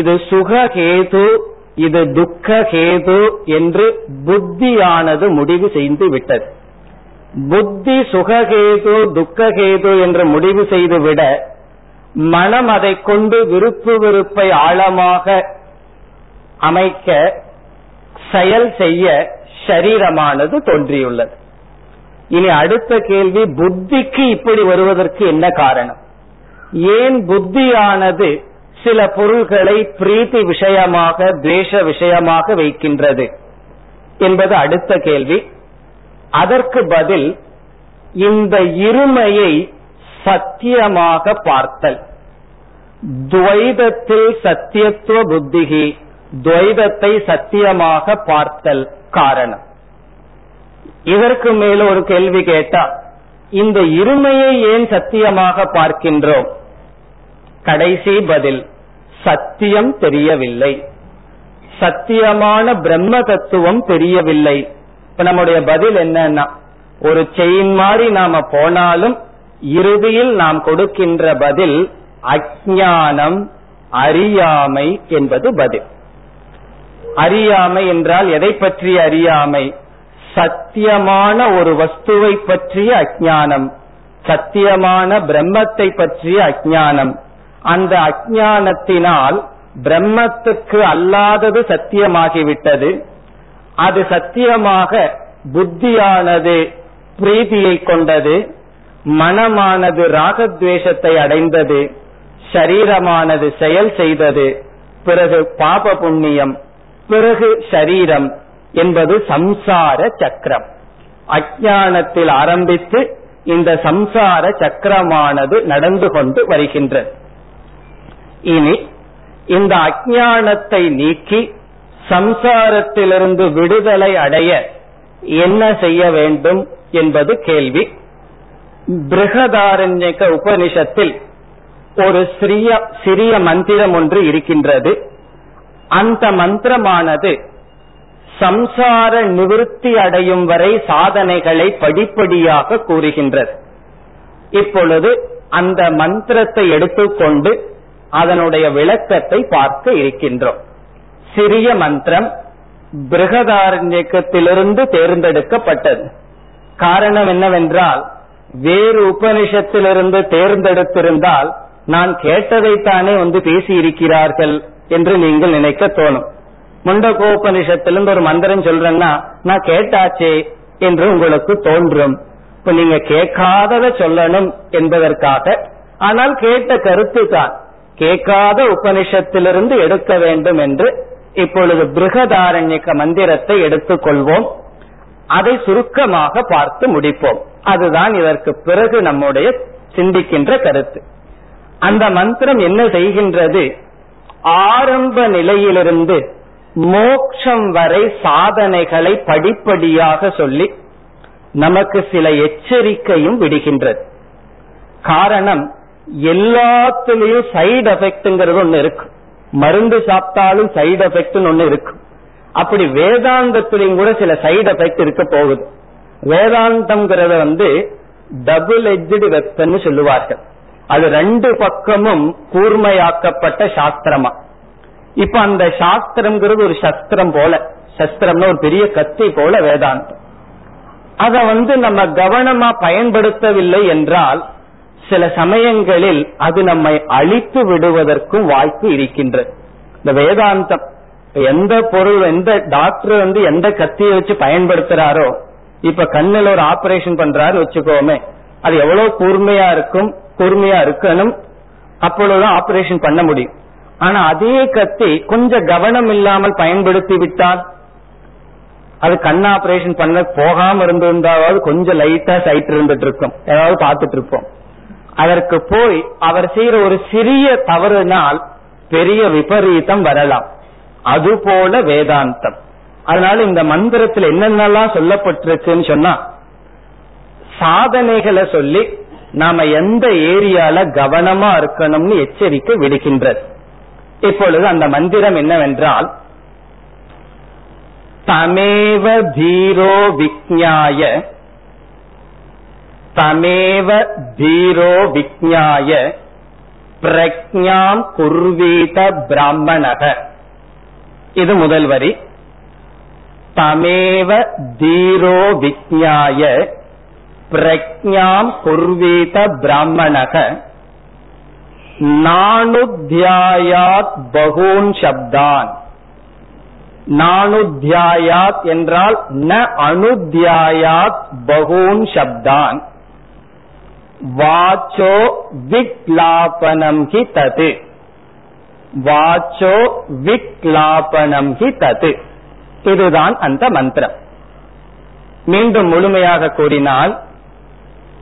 Speaker 1: இது சுகஹேது இது துக்ககேது என்று புத்தியானது முடிவு செய்து விட்டது. புத்தி சுககேது துக்ககேது என்று முடிவு செய்துவிட மனம் அதை கொண்டு விருப்பு வெறுப்பை ஆழமாக அமைக்க செயல் செய்ய ஷரீரமானது தோன்றியுள்ளது. இனி அடுத்த கேள்வி புத்திக்கு இப்படி வருவதற்கு என்ன காரணம்? ஏன் புத்தியானது சில பொருள்களை பிரீத்தி விஷயமாக துவேஷ விஷயமாக வைக்கின்றது? என்பது அடுத்த கேள்வி. அதற்கு பதில் இந்த இருமையை சத்தியமாக பார்த்தல். துவைதத்தில் சத்தியத்துவ புத்திகி துவைதத்தை சத்தியமாக பார்த்தல். காரணம். இதற்கு மேல ஒரு கேள்வி கேட்டா இந்த இருமையை ஏன் சத்தியமாக பார்க்கின்றோம்? கடைசி பதில் சத்தியம் தெரியவில்லை. சத்தியமான பிரம்ம தத்துவம் தெரியவில்லை. இப்ப நம்முடைய பதில் என்னன்னா ஒரு செயின் மாதிரி நாம போனாலும் இறுதியில் நாம் கொடுக்கின்ற பதில் அஜானம் அறியாமை என்பது பதில். அறியாமை என்றால் எதை பற்றிய அறியாமை? சத்தியமான ஒரு வஸ்துவை பற்றிய அஜானம் சத்தியமான பிரம்மத்தை பற்றிய அஜானம் அந்த அஜானத்தினால் பிரம்மத்துக்கு அல்லாதது சத்தியமாகிவிட்டது. அது சத்தியமாக புத்தியானது பிரீதியை கொண்டது மனமானது ராகத்வேஷத்தை அடைந்தது சரீரமானது செயல் செய்தது பிறகு பாப புண்ணியம். பிறகு சரீரம் என்பது சம்சார சக்கரம். அஜானத்தில் ஆரம்பித்து இந்த சம்சார சக்கரமானது நடந்து கொண்டு வருகின்றது. இனி இந்த அஜானத்தை நீக்கி சம்சாரத்திலிருந்து விடுதலை அடைய என்ன செய்ய வேண்டும் என்பது கேள்வி. பிருகதாரண்யக உபனிஷத்தில் ஒரு சிறிய சிறிய மந்திரம் ஒன்று இருக்கின்றது. அந்த மந்திரமானது சம்சார நிவிருத்தி அடையும் வரை சாதனைகளை படிப்படியாக கூறுகின்றது. இப்பொழுது அந்த மந்திரத்தை எடுத்துக்கொண்டு அதனுடைய விளக்கத்தை பார்க்க இருக்கின்றோம். சிறிய மந்திரம் பிரகதாரண்யக்கத்திலிருந்து தேர்ந்தெடுக்கப்பட்டது. காரணம் என்னவென்றால் வேறு உபனிஷத்திலிருந்து தேர்ந்தெடுத்திருந்தால் நான் கேட்டதைத்தானே வந்து பேசி இருக்கிறார்கள் என்று நீங்கள் நினைக்க தோணும். முண்டகோபனிஷத்திலிருந்து ஒரு மந்திரம் சொல்றேன்னா நான் கேட்டாச்சே என்று உங்களுக்கு தோன்றும். இப்ப நீங்க கேட்காதத சொல்லணும் என்பதற்காக. ஆனால் கேட்ட கருத்து தான். கேட்காத உபனிஷத்திலிருந்து எடுக்க வேண்டும் என்று இப்பொழுது பிருகதாரண்யக்க மந்திரத்தை எடுத்துக்கொள்வோம். அதை சுருக்கமாக பார்த்து முடிப்போம். அதுதான் இதற்கு பிறகு நம்முடைய சிந்திக்கின்ற கருத்து. அந்த மந்திரம் என்ன செய்கின்றது? ஆரம்ப நிலையிலிருந்து மோக்ஷம் வரை சாதனைகளை படிப்படியாக சொல்லி நமக்கு சில எச்சரிக்கையும் விடுகின்றது. காரணம் எல்லாத்துலயும் சைடு எஃபெக்ட்ங்கிறது ஒண்ணு இருக்கு. மருந்து சாப்பிட்டாலும் சைடு எஃபெக்ட் ஒண்ணு இருக்கு. அப்படி வேதாந்தத்திலையும் கூட சில சைடு எஃபெக்ட் இருக்க போகுது. வேதாந்தம்ங்கிறத வந்து டபுள் எஜ்டு வெப்பன்னு சொல்லுவார்கள். அது ரெண்டு பக்கமும் கூர்மையாக்கப்பட்ட சாஸ்திரமா. இப்ப அந்த சாஸ்திரம்ங்கிறது ஒரு சஸ்திரம் போல. சஸ்திரம்னா ஒரு பெரிய கத்தி போல வேதாந்தம். அத வந்து நம்ம கவனமா பயன்படுத்தவில்லை என்றால் சில சமயங்களில் அது நம்மை அழித்து விடுவதற்கும் வாய்ப்பு இருக்கின்றது. இந்த வேதாந்தம் எந்த பொருள் எந்த டாக்டர் வந்து எந்த கத்தியை வச்சு பயன்படுத்துறாரோ இப்ப கண்ணில் ஒரு ஆபரேஷன் பண்றாரு வச்சுக்கோமே அது எவ்வளவு கூர்மையா இருக்கும் பொறுமையா இருக்கணும். அப்பொழுதுதான் ஆபரேஷன் பண்ண முடியும். ஆனா அதே கத்தி கொஞ்சம் கவனம் இல்லாமல் பயன்படுத்தி விட்டால் அது கண் ஆபரேஷன் பண்ண போகாம இருந்திருந்தாவது கொஞ்சம் லைட்டா சைட் இருந்துட்டு இருக்கும் ஏதாவது பார்த்துட்டு இருப்போம் அதற்கு போய் அவர் செய்யற ஒரு சிறிய தவறுனால் பெரிய விபரீதம் வரலாம். அதுபோல வேதாந்தம். அதனால இந்த மந்திரத்தில் என்னென்னலாம் சொல்லப்பட்டிருக்குன்னு சொன்னா சாதனைகளை சொல்லி நாம எந்த ஏரியால கவனமா இருக்கணும்னு எச்சரிக்கை விடுகின்றது. இப்பொழுது அந்த மந்திரம் என்னவென்றால் தமேவ தீரோ விக்ஞாய தமேவ தீரோ விக்ஞாய பிரக்ஞாம் குர்வீத பிராமணக. இது முதல் வரி. தமேவ தீரோ விக்ஞாய பிரக்ஞாம் குர்வீத பிராமணக. நானுத்தியாயாத் பகூன் சப்தான். நானுத்தியாயாத் என்றால் ந அனுத்தியாயாத் பகூன் சப்தான். வாச்சோ விக்லாபனம் ஹி தது. வாச்சோ விக்லாபனம் ஹி தது. இதுதான் அந்த மந்திரம். மீண்டும் முழுமையாக கூறினால்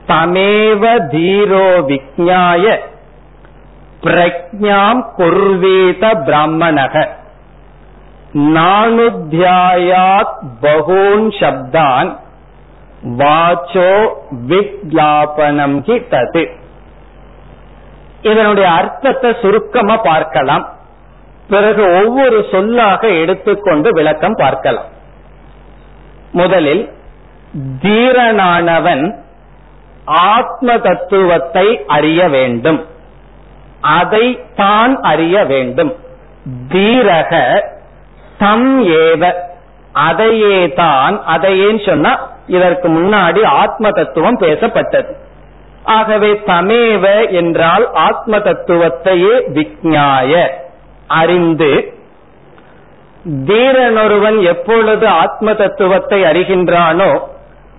Speaker 1: தமேவ தீரோ விக்ஞாய பிரஜாம் குர்வீத பிராமணக நானுத்தியாயாத் பகூன் சப்தான் வாச்சோ விக்லாபனம் ஹி தது. இதனுடைய அர்த்தத்தை சுருக்கமா பார்க்கலாம். பிறகு ஒவ்வொரு சொல்லாக எடுத்துக்கொண்டு விளக்கம் பார்க்கலாம். முதலில் தீரனானவன் ஆத்ம தத்துவத்தை அறிய வேண்டும். அதை தான் அறிய வேண்டும். தீரக தம் ஏவ. அதையே தான் அதையேன்னு சொன்னா இதற்கு முன்னாடி ஆத்ம தத்துவம் பேசப்பட்டது. ஆகவே தமேவ என்றால் ஆத்ம தத்துவத்தையே விக்ஞாய அறிந்து தீரனொருவன் எப்பொழுது ஆத்ம தத்துவத்தை அறிகின்றானோ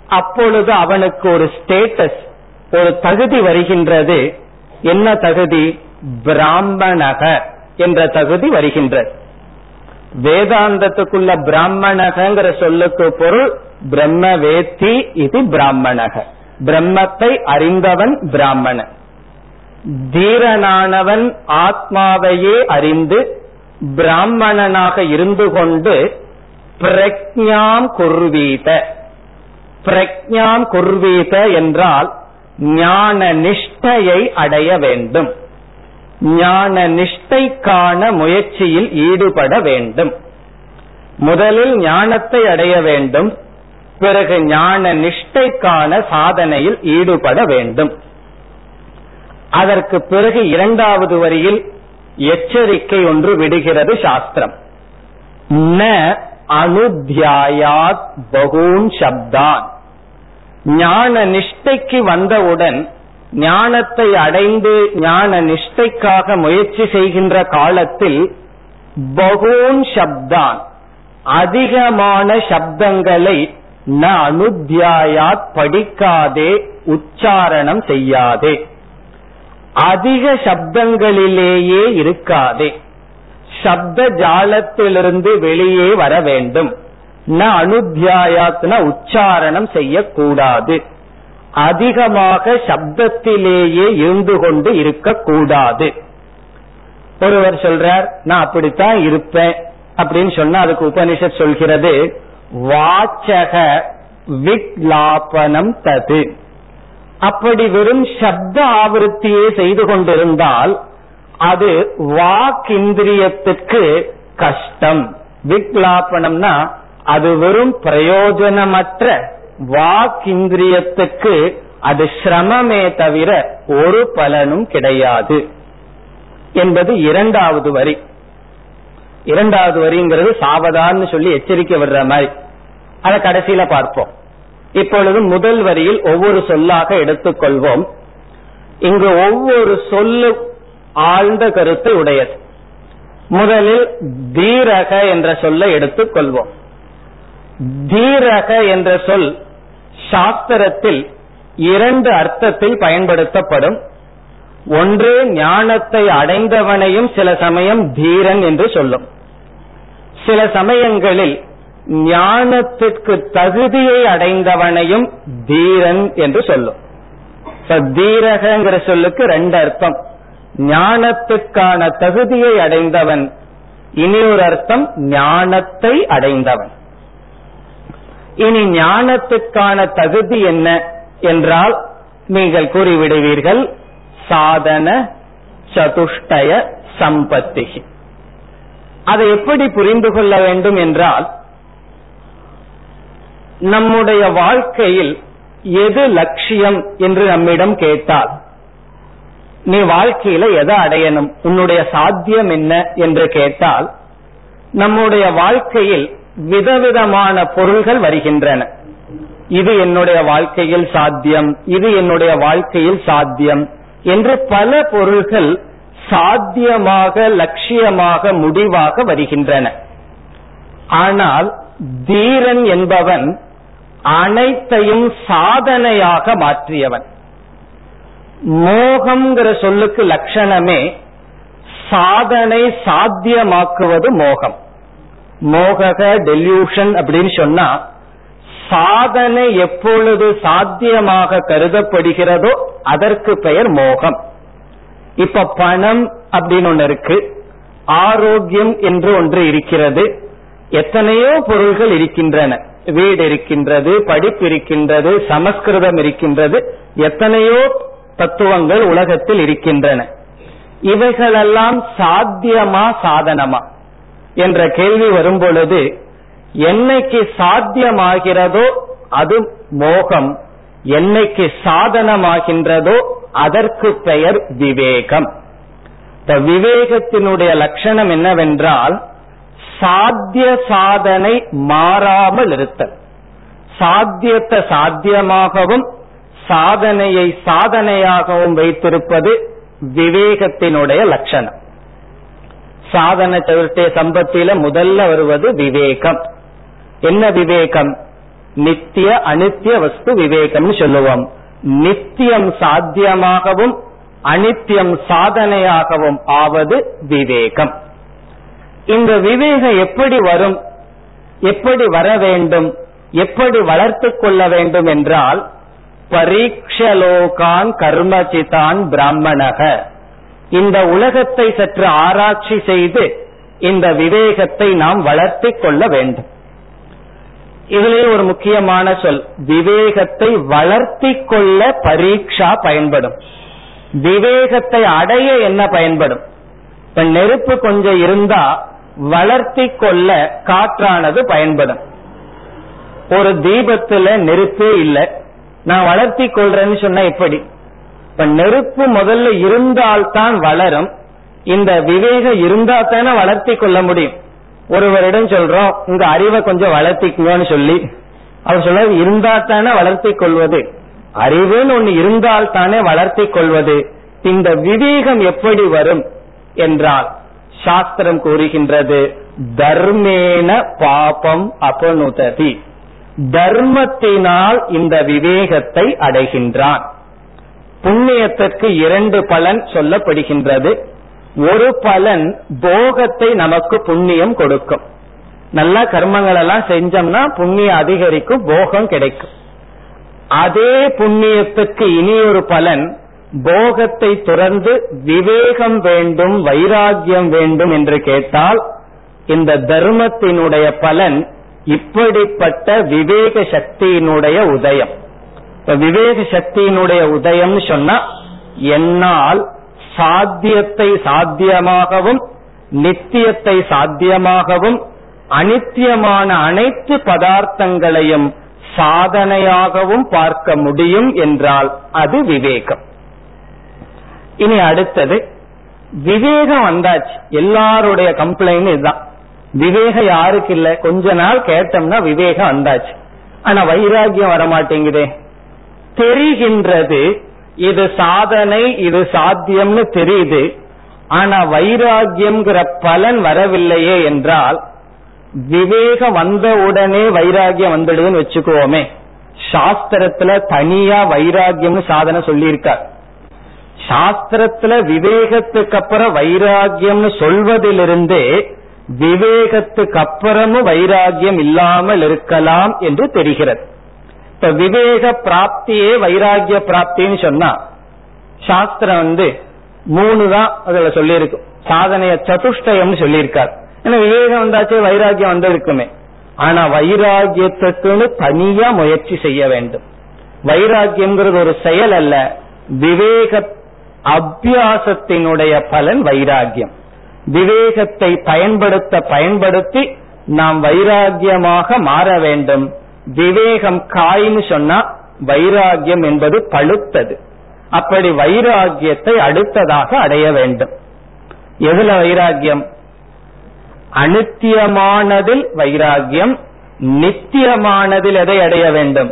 Speaker 1: அப்பொழுது அவனுக்கு ஒரு ஸ்டேட்டஸ் ஒரு தகுதி வருகின்றது. என்ன தகுதி? பிராமணக என்ற தகுதி வருகின்றது. வேதாந்தத்துக்குள்ள பிராமணகங்கிற சொல்லுக்கு பொருள் பிரம்ம வேத்தி இது பிராமணக பிரம்மத்தை அறிந்தவன் பிராமணன். தீரனானவன் ஆத்மாவையே அறிந்து பிராமணனாக இருந்து கொண்டு பிரக்ஞாம் குர்வீத. பிரக்ஞான் குர்வீத என்றால் ஞான நிஷ்டையை அடைய வேண்டும். ஞான நிஷ்டைக்கான முயற்சியில் ஈடுபட வேண்டும். முதலில் ஞானத்தை அடைய வேண்டும். பிறகு ஞான நிஷ்டைக்கான சாதனையில் ஈடுபட வேண்டும். அதற்கு பிறகு இரண்டாவது வரியில் எச்சரிக்கை ஒன்று விடுகிறது சாஸ்திரம். ந அனுத்தியாயாத் பகூன் சப்தான். ஞான நிஷ்டைக்கு வந்தவுடன் ஞானத்தை அடைந்து ஞான நிஷ்டைக்காக முயற்சி செய்கின்ற காலத்தில் பகூன் சப்தான் அதிகமான சப்தங்களை ந அனுத்தியாயாத் படிக்காதே உச்சாரணம் செய்யாதே. அதிக சப்தங்களிலேயே இருக்காதே. சப்த ஜாலத்திலிருந்து வெளியே வர வேண்டும். ந அனுத்தியாயாத்ன உச்சாரணம் செய்யக்கூடாது. அதிகமாக சப்தத்திலேயே இருந்து கொண்டு இருக்கக்கூடாது. ஒருவர் சொல்றார் நான் அப்படித்தான் இருப்பேன். அப்படின்னு சொன்னா அதுக்கு உபனிஷத் சொல்கிறது வாச்சக விக்லாபனம் தது. அப்படி வெறும் சப்த ஆவருத்தியே செய்து கொண்டிருந்தால் அது வாக்கிந்திரியத்துக்கு கஷ்டம். விக்லாபனம்னா அது வெறும் பிரயோஜனமற்ற வாக்கிந்திரியத்துக்கு அது சிரமமே தவிர ஒரு பலனும் கிடையாது. என்பது இரண்டாவது வரி. இரண்டாவது வரிங்கிறது சாவதான்னு சொல்லி எச்சரிக்கை வர்ற மாதிரி. அதை கடைசியில பார்ப்போம். இப்பொழுது முதல் வரியில் ஒவ்வொரு சொல்லாக எடுத்துக்கொள்வோம். இங்கு ஒவ்வொரு சொல்லு ஆழ்ந்த கருத்தை உடையது. முதலில் தீரக என்ற சொல்லை எடுத்துக் கொள்வோம். தீரக என்ற சொல் சாஸ்திரத்தில் இரண்டு அர்த்தத்தில் பயன்படுத்தப்படும். ஒன்று ஞானத்தை அடைந்தவனையும் சில சமயம் தீரன் என்று சொல்லும். சில சமயங்களில் ஞானத்திற்கு தகுதியை அடைந்தவனையும் தீரன் என்று சொல்லும். தீரகங்கிற சொல்லுக்கு ரெண்டு அர்த்தம். ஞானத்துக்கான தகுதியை அடைந்தவன். இனி ஒரு அர்த்தம் ஞானத்தை அடைந்தவன். இனி ஞானத்துக்கான தகுதி என்ன என்றால் நீங்கள் கூறிவிடுவீர்கள் சாதன சதுஷ்டய சம்பத்தி. அதை எப்படி புரிந்து கொள்ள வேண்டும் என்றால் நம்முடைய வாழ்க்கையில் எது லட்சியம் என்று நம்மிடம் கேட்டால் நீ வாழ்க்கையில எதை அடையணும்? உன்னுடைய சாத்தியம் என்ன என்று கேட்டால் நம்முடைய வாழ்க்கையில் விதவிதமான பொருள்கள் வருகின்றன. இது என்னுடைய வாழ்க்கையில் சாத்தியம் இது என்னுடைய வாழ்க்கையில் சாத்தியம் என்று பல பொருள்கள் சாத்தியமாக லட்சியமாக முடிவாக வருகின்றன. ஆனால் தீரன் என்பவன் அனைத்தையும் சாதனையாக மாற்றியவன். மோகம்ங்கிற சொல்லுக்கு லட்சணமே சாதனை சாத்தியமாக்குவது மோகம். மோகக டெல்யூஷன் அப்படின்னு சொன்னா சாதனை எப்பொழுது சாத்தியமாக கருதப்படுகிறதோ அதற்கு பெயர் மோகம். இப்ப பணம் அப்படின்னு ஒன்று இருக்கு ஆரோக்கியம் என்று ஒன்று இருக்கிறது எத்தனையோ பொருள்கள் இருக்கின்றன. வீடு இருக்கின்றது படிப்பு இருக்கின்றது சமஸ்கிருதம் இருக்கின்றது எத்தனையோ தத்துவங்கள் உலகத்தில் இருக்கின்றன. இவைகளெல்லாம் சாத்தியமா சாதனமா? என்ற கேள்வி வரும் பொழுது என்னைக்கு சாத்தியமாகிறதோ அது மோகம். என்னைக்கு சாதனமாகின்றதோ அதற்கு பெயர் விவேகம். இந்த விவேகத்தினுடைய லட்சணம் என்னவென்றால் சாத்திய சாதனை மாறாமல் இருத்தல். சாத்தியத்தை சாத்தியமாகவும் சாதனையை சாதனையாகவும் வைத்திருப்பது விவேகத்தினுடைய லட்சணம். சாதனை சதுர்த்திய சம்பத்தியில முதல்ல வருவது விவேகம். என்ன விவேகம்? நித்திய அனித்திய வஸ்து விவேகம்னு சொல்லுவோம். நித்தியம் சாத்தியமாகவும் அனித்தியம் சாதனையாகவும் ஆவது விவேகம். இந்த விவேகம் எப்படி வரும்? எப்படி வர வேண்டும்? எப்படி வளர்த்து கொள்ள வேண்டும் என்றால் பரீட்சலோகான் கர்மஜிதான் பிராமணக. இந்த உலகத்தை சற்று ஆராய்ச்சி செய்து இந்த விவேகத்தை நாம் வளர்த்தி கொள்ள வேண்டும். இதிலே ஒரு முக்கியமான சொல் விவேகத்தை வளர்த்தி கொள்ள பரீட்சா பயன்படும். விவேகத்தை அடைய என்ன பயன்படும்? இப்ப நெருப்பு கொஞ்சம் இருந்தா வளர்த்தி கொள்ள காற்றானது பயன்படும். ஒரு தீபத்துல நெருப்பே இல்லை. நான் வளர்த்தி கொள்றேன்னு சொன்னா எப்படி? இப்ப நெருப்பு முதல்ல இருந்தால்தான் வளரும். இந்த விவேகம் இருந்தா தானே வளர்த்தி கொள்ள முடியும். ஒருவரிடம் சொல்றோம் உங்க அறிவை கொஞ்சம் வளர்த்திக்குங்கன்னு சொல்லி. அவர் சொல்ல இருந்தா தானே வளர்த்தி கொள்வது. அறிவுன்னு ஒண்ணு இருந்தால் தானே வளர்த்தி கொள்வது. இந்த விவேகம் எப்படி வரும்? என்றால் சாஸ்திரம் கூறுகின்றது தர்மேன பாபம் அபனுததி தர்மத்தினால் இந்த விவேகத்தை அடைகின்றான். புண்ணியத்திற்கு இரண்டு பலன் சொல்லப்படுகின்றது. ஒரு பலன் போகத்தை நமக்கு புண்ணியம் கொடுக்கும். நல்ல கர்மங்கள் எல்லாம் செஞ்சோம்னா புண்ணியம் அதிகரிக்கும் போகம் கிடைக்கும். அதே புண்ணியத்துக்கு இனி ஒரு பலன் போகத்தை துறந்து விவேகம் வேண்டும் வைராகியம் வேண்டும் என்று கேட்டால் இந்த தர்மத்தினுடைய பலன் இப்படிப்பட்ட விவேக சக்தியினுடைய உதயம். இப்ப விவேக சக்தியினுடைய உதயம் சொன்னா என்னால் சாத்தியத்தை சாத்தியமாகவும் நித்தியத்தை சாத்தியமாகவும் அனித்தியமான அனைத்து பதார்த்தங்களையும் சாதனையாகவும் பார்க்க முடியும் என்றால் அது விவேகம். இனி அடுத்தது விவேகம் வந்தாச்சு. எல்லாருடைய கம்ப்ளைண்ட் இதுதான். விவேகம் யாருக்கு இல்ல கொஞ்ச நாள் கேட்டோம்னா விவேகம் வந்தாச்சு. ஆனா வைராகியம் வரமாட்டேங்குதே. தெரிகின்றது. இது சாதனை இது சாத்தியம்னு தெரியுது. ஆனா வைராகியம்ங்கிற பலன் வரவில்லையே என்றால் விவேகம் வந்த உடனே வைராகியம் வந்துடுதுன்னு வச்சுக்குவோமே. சாஸ்திரத்துல தனியா வைராகியம்னு சாதனை சொல்லியிருக்கார். சாஸ்திரத்துல விவேகத்துக்கு அப்புறம் வைராகியம்னு சொல்வதிலிருந்தே விவேகத்துக்கு அப்புறமும் வைராகியம் இல்லாமல் இருக்கலாம் என்று தெரிகிறது. இப்ப விவேக பிராப்தியே வைராகிய பிராப்தின்னு சொன்னா சாஸ்திரம் வந்து மூணு தான் அதுல சொல்லியிருக்கும் சாதனைய சதுஷ்டயம்னு சொல்லியிருக்காரு. ஏன்னா விவேகம் வந்தாச்சு வைராகியம் வந்திருக்குமே. ஆனா வைராகியத்துக்குன்னு தனியா முயற்சி செய்ய வேண்டும். வைராகியம்ங்கிறது ஒரு செயல் அல்ல விவேக அபியாசத்தினுடைய பலன் வைராகியம் விவேகத்தை பயன்படுத்த பயன்படுத்தி நாம் வைராகியமாக மாற வேண்டும். விவேகம் காய்னு சொன்னா வைராகியம் என்பது பழுத்தது. அப்படி வைராகியத்தை அடுத்ததாக அடைய வேண்டும். எதுல வைராகியம் அனித்தியமானதில் வைராகியம் நித்தியமானதில் எதை அடைய வேண்டும்?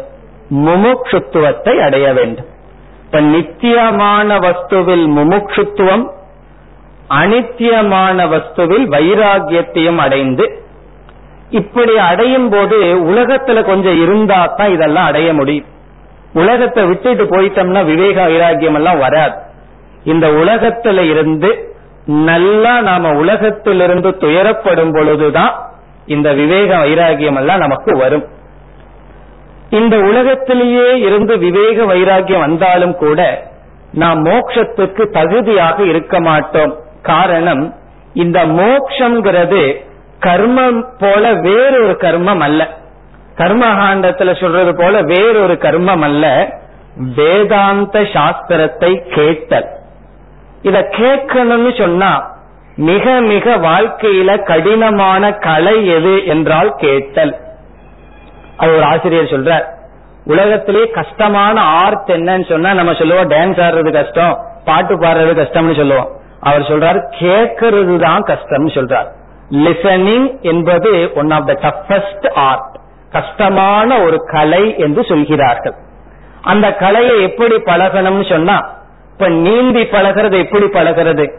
Speaker 1: முமுட்சுத்துவத்தை அடைய வேண்டும். இப்ப நித்தியமான வஸ்துவில் முமுட்சுத்துவம் அனித்தியமான வஸ்துவில் வைராகியத்தையும் அடைந்து இப்படி அடையும் போது உலகத்துல கொஞ்சம் இருந்தா தான் இதெல்லாம் அடைய முடியும். உலகத்தை விட்டுட்டு போயிட்டோம்னா விவேக வைராகியம் எல்லாம் வராது. இந்த உலகத்துல இருந்து நல்லா நாம உலகத்திலிருந்து துயரப்படும் பொழுதுதான் இந்த விவேக வைராகியம் எல்லாம் நமக்கு வரும். இந்த உலகத்திலேயே இருந்து விவேக வைராகியம் வந்தாலும் கூட நாம் மோட்சத்துக்கு தகுதியாக இருக்க மாட்டோம். காரணம் இந்த மோக்ஷங்கிறது கர்மம் போல வேறொரு கர்மம் அல்ல. கர்மகாண்டத்துல சொல்றது போல வேறொரு கர்மம் அல்ல. வேதாந்த சாஸ்திரத்தை கேட்டல். இத கேட்கணும்னு சொன்னா மிக மிக வாழ்க்கையில கடினமான கலை எது என்றால் கேட்டல். அது ஒரு ஆசிரியர் சொல்றார். உலகத்திலேயே கஷ்டமான ஆர்ட் என்னன்னு சொன்னா நம்ம சொல்லுவோம் டான்ஸ் ஆடுறது கஷ்டம் பாட்டு பாடுறது கஷ்டம்னு சொல்லுவோம். அவர் சொல்றாரு கேட்கறது தான் கஷ்டம்னு சொல்றார். லிசனிங் என்பது one of the toughest art கஷ்டமான ஒரு கலை என்று சொல்கிறார்கள். அந்த கலையை எப்படி பழகணும்னு சொன்னா இப்ப நீந்தி பழகிறது எப்படி பழகிறது?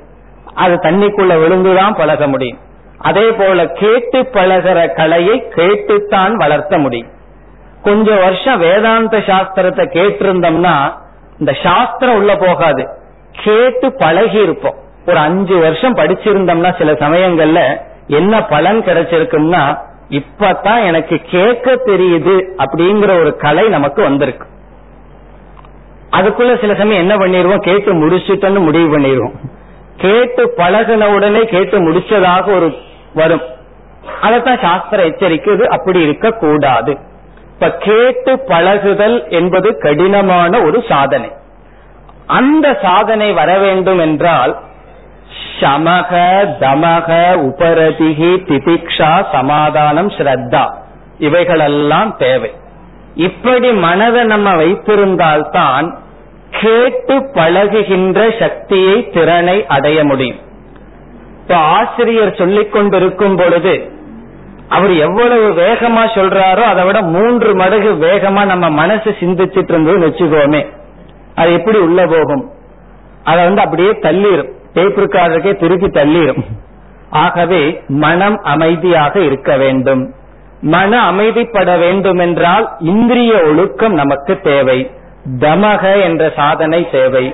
Speaker 1: அது தண்ணிக்குள்ள விழுந்துதான் பழக முடியும். அதே போல கேட்டு பழகிற கலையை கேட்டுத்தான் வளர்த்த முடியும். கொஞ்சம் வருஷம் வேதாந்த சாஸ்திரத்தை கேட்டிருந்தோம்னா இந்த சாஸ்திரம் உள்ள போகாது. கேட்டு பழகி இருப்போம் ஒரு அஞ்சு வருஷம் படிச்சிருந்தோம்னா சில சமயங்கள்ல என்ன பலன் கிடைச்சிருக்கும்னா இப்பதான் எனக்கு கேட்க தெரியுது அப்படிங்கிற ஒரு கலை நமக்கு வந்திருக்கு. அதுக்குள்ள சில சமயம் என்ன பண்ணிடுவோம் கேட்டு முடிச்சுட்டோன்னு முடிவு பண்ணிடுவோம் கேட்டு பழகின உடனே கேட்டு முடிச்சதாக ஒரு வரும். அதைத்தான் சாஸ்திர எச்சரிக்கிறது. அப்படி இருக்க கூடாது இப்ப கேட்டு பழகுதல் என்பது கடினமான ஒரு சாதனை. அந்த சாதனை வர வேண்டும் என்றால் சமக தமக உபரதிகி திதிக்ஷா சமாதானம் ஸ்ரத்தா. இவைகளெல்லாம் தேவை. இப்படி மனதை நம்ம வைத்திருந்தால்தான் கேட்டு பழகுகின்ற சக்தியை திறனை அடைய முடியும். இப்ப ஆசிரியர் சொல்லிக் கொண்டிருக்கும் பொழுது அவர் எவ்வளவு வேகமா சொல்றாரோ அதை விட மூன்று மடங்கு வேகமா நம்ம மனசு சிந்திச்சிட்டு இருந்ததுன்னு வச்சுக்கோமே. அது எப்படி உள்ள போகும்? அதை வந்து அப்படியே தள்ளிடும் டேப் ரெக்கார்டருக்கே திருப்பி தள்ளிடும். ஆகவே மனம் அமைதியாக இருக்க வேண்டும். மன அமைதிப்பட வேண்டும் என்றால் இந்திரிய ஒழுக்கம் நமக்கு தேவை. தமக என்ற சாதனை தேவை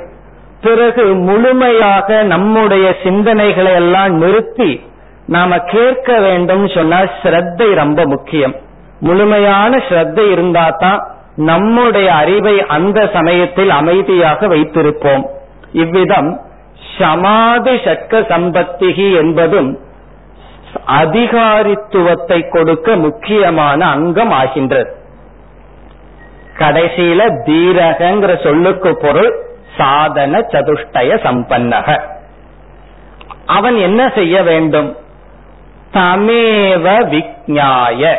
Speaker 1: பிறகு முழுமையாக நம்முடைய சிந்தனைகளை எல்லாம் நிறுத்தி நாம கேட்க வேண்டும் சொன்னா ஸ்ரத்தை ரொம்ப முக்கியம். முழுமையான ஸ்ரத்தை இருந்தா தான் நம்முடைய அறிவை அந்த சமயத்தில் அமைதியாக வைத்திருப்போம். இவ்விதம் சமாதி சட்க சம்பத்திகி என்பதும் அதிகாரித்துவத்தை கொடுக்க முக்கியமான அங்கம் ஆகின்றது கடைசியில தீரகங்கிற சொல்லுக்கு பொருள் சாதன சதுஷ்டய சம்பன்னக. அவன் என்ன செய்ய வேண்டும்? தமேவ விக்ஞாய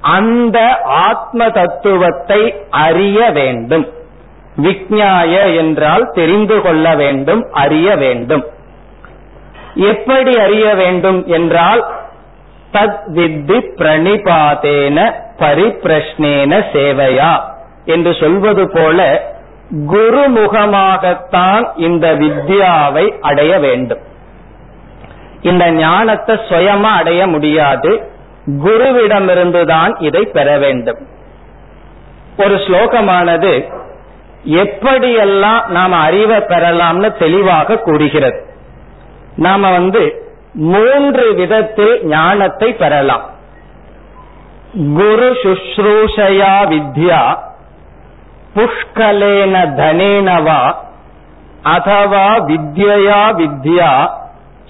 Speaker 1: அந்த ஆத்ம தத்துவத்தை அறிய வேண்டும். விக்ஞாய என்றால் தெரிந்து கொள்ள வேண்டும் அறிய வேண்டும். எப்படி அறிய வேண்டும் என்றால் தத் வித்தி பிரணிபாதேன பரிப்பிரஷ்னேன சேவையா என்று சொல்வது போல குருமுகமாகத்தான் இந்த வித்யாவை அடைய வேண்டும். இந்த ஞானத்தை சுயமா அடைய முடியாது. குருவிடமிருந்துதான் இதை பெற வேண்டும். ஒரு ஸ்லோகமானது எப்படியெல்லாம் நாம் அறிவை பெறலாம்னு தெளிவாக கூறுகிறது. நாம வந்து மூன்று விதத்தில் ஞானத்தை பெறலாம். குரு சுஷ்ரூஷயா வித்யா புஷ்கலேன தனேனவா அதவா வித்யா வித்யா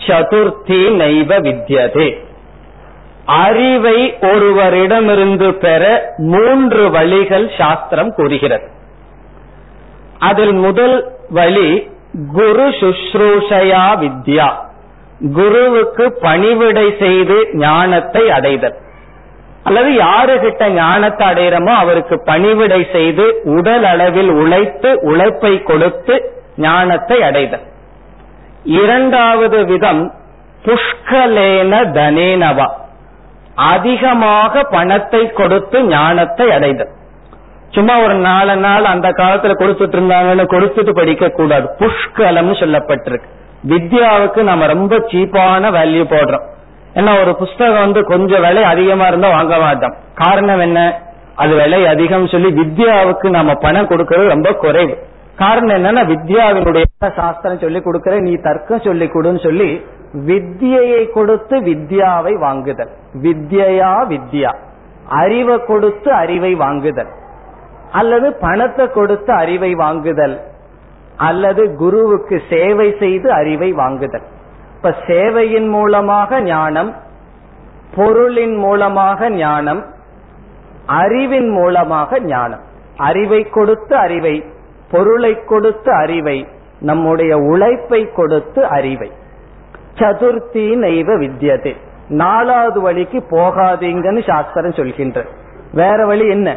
Speaker 1: சதுர்த்தி நைவ வித்யதே. அறிவை ஒருவரிடமிருந்து பெற மூன்று வழிகள் சாஸ்திரம் கூறுகிறது. அதில் முதல் வழி குரு சுஷ்ரூஷயா வித்யா குருவுக்கு பணிவிடை செய்து ஞானத்தை அடைதல் அல்லது யாருகிட்ட ஞானத்தை அடைகிறோமோ அவருக்கு பணிவிடை செய்து உடல் அளவில் உழைத்து உழைப்பை கொடுத்து ஞானத்தை அடைதல் இரண்டாவது விதம் புஷ்கலேன தனேனவா அதிகமாக பணத்தை கொடுத்து ஞானத்தை அடைதல் சும்மா ஒரு நாலு நாள் அந்த காலத்துல கொடுத்துட்டு இருந்தாங்கன்னு கொடுத்துட்டு படிக்க கூடாது. புஷ்கலம்னு சொல்லப்பட்டிருக்கு. வித்யாவுக்கு நம்ம ரொம்ப சீப்பான வேல்யூ போடுறோம். ஏன்னா ஒரு புஸ்தகம் வந்து கொஞ்சம் விலை அதிகமா இருந்தா வாங்க மாட்டோம். காரணம் என்ன? அது விலை அதிகம் சொல்லி வித்யாவுக்கு நம்ம பணம் கொடுக்கறது ரொம்ப குறைவு. காரணம் என்னன்னா வித்யாவினுடைய சாஸ்திரம் சொல்லி கொடுக்கற நீ தர்க்கம் சொல்லி கொடுன்னு சொல்லி வித்யை கொடுத்து வித்யாவை வாங்குதல். வித்யா வித்யா. அறிவை கொடுத்து அறிவை வாங்குதல். அல்லது பணத்தை கொடுத்து அறிவை வாங்குதல் அல்லது குருவுக்கு சேவை செய்து அறிவை வாங்குதல். இப்ப சேவையின் மூலமாக ஞானம் பொருளின் மூலமாக ஞானம் அறிவின் மூலமாக ஞானம். அறிவை கொடுத்து அறிவை பொருளை கொடுத்து அறிவை நம்முடைய உழைப்பை கொடுத்து அறிவை. சதுர்த்தி நெய்வ வித்தியதே நாலாவது வழிக்கு போகாதீங்கன்னு சாஸ்திரம் சொல்கின்ற. வேற வழி என்ன?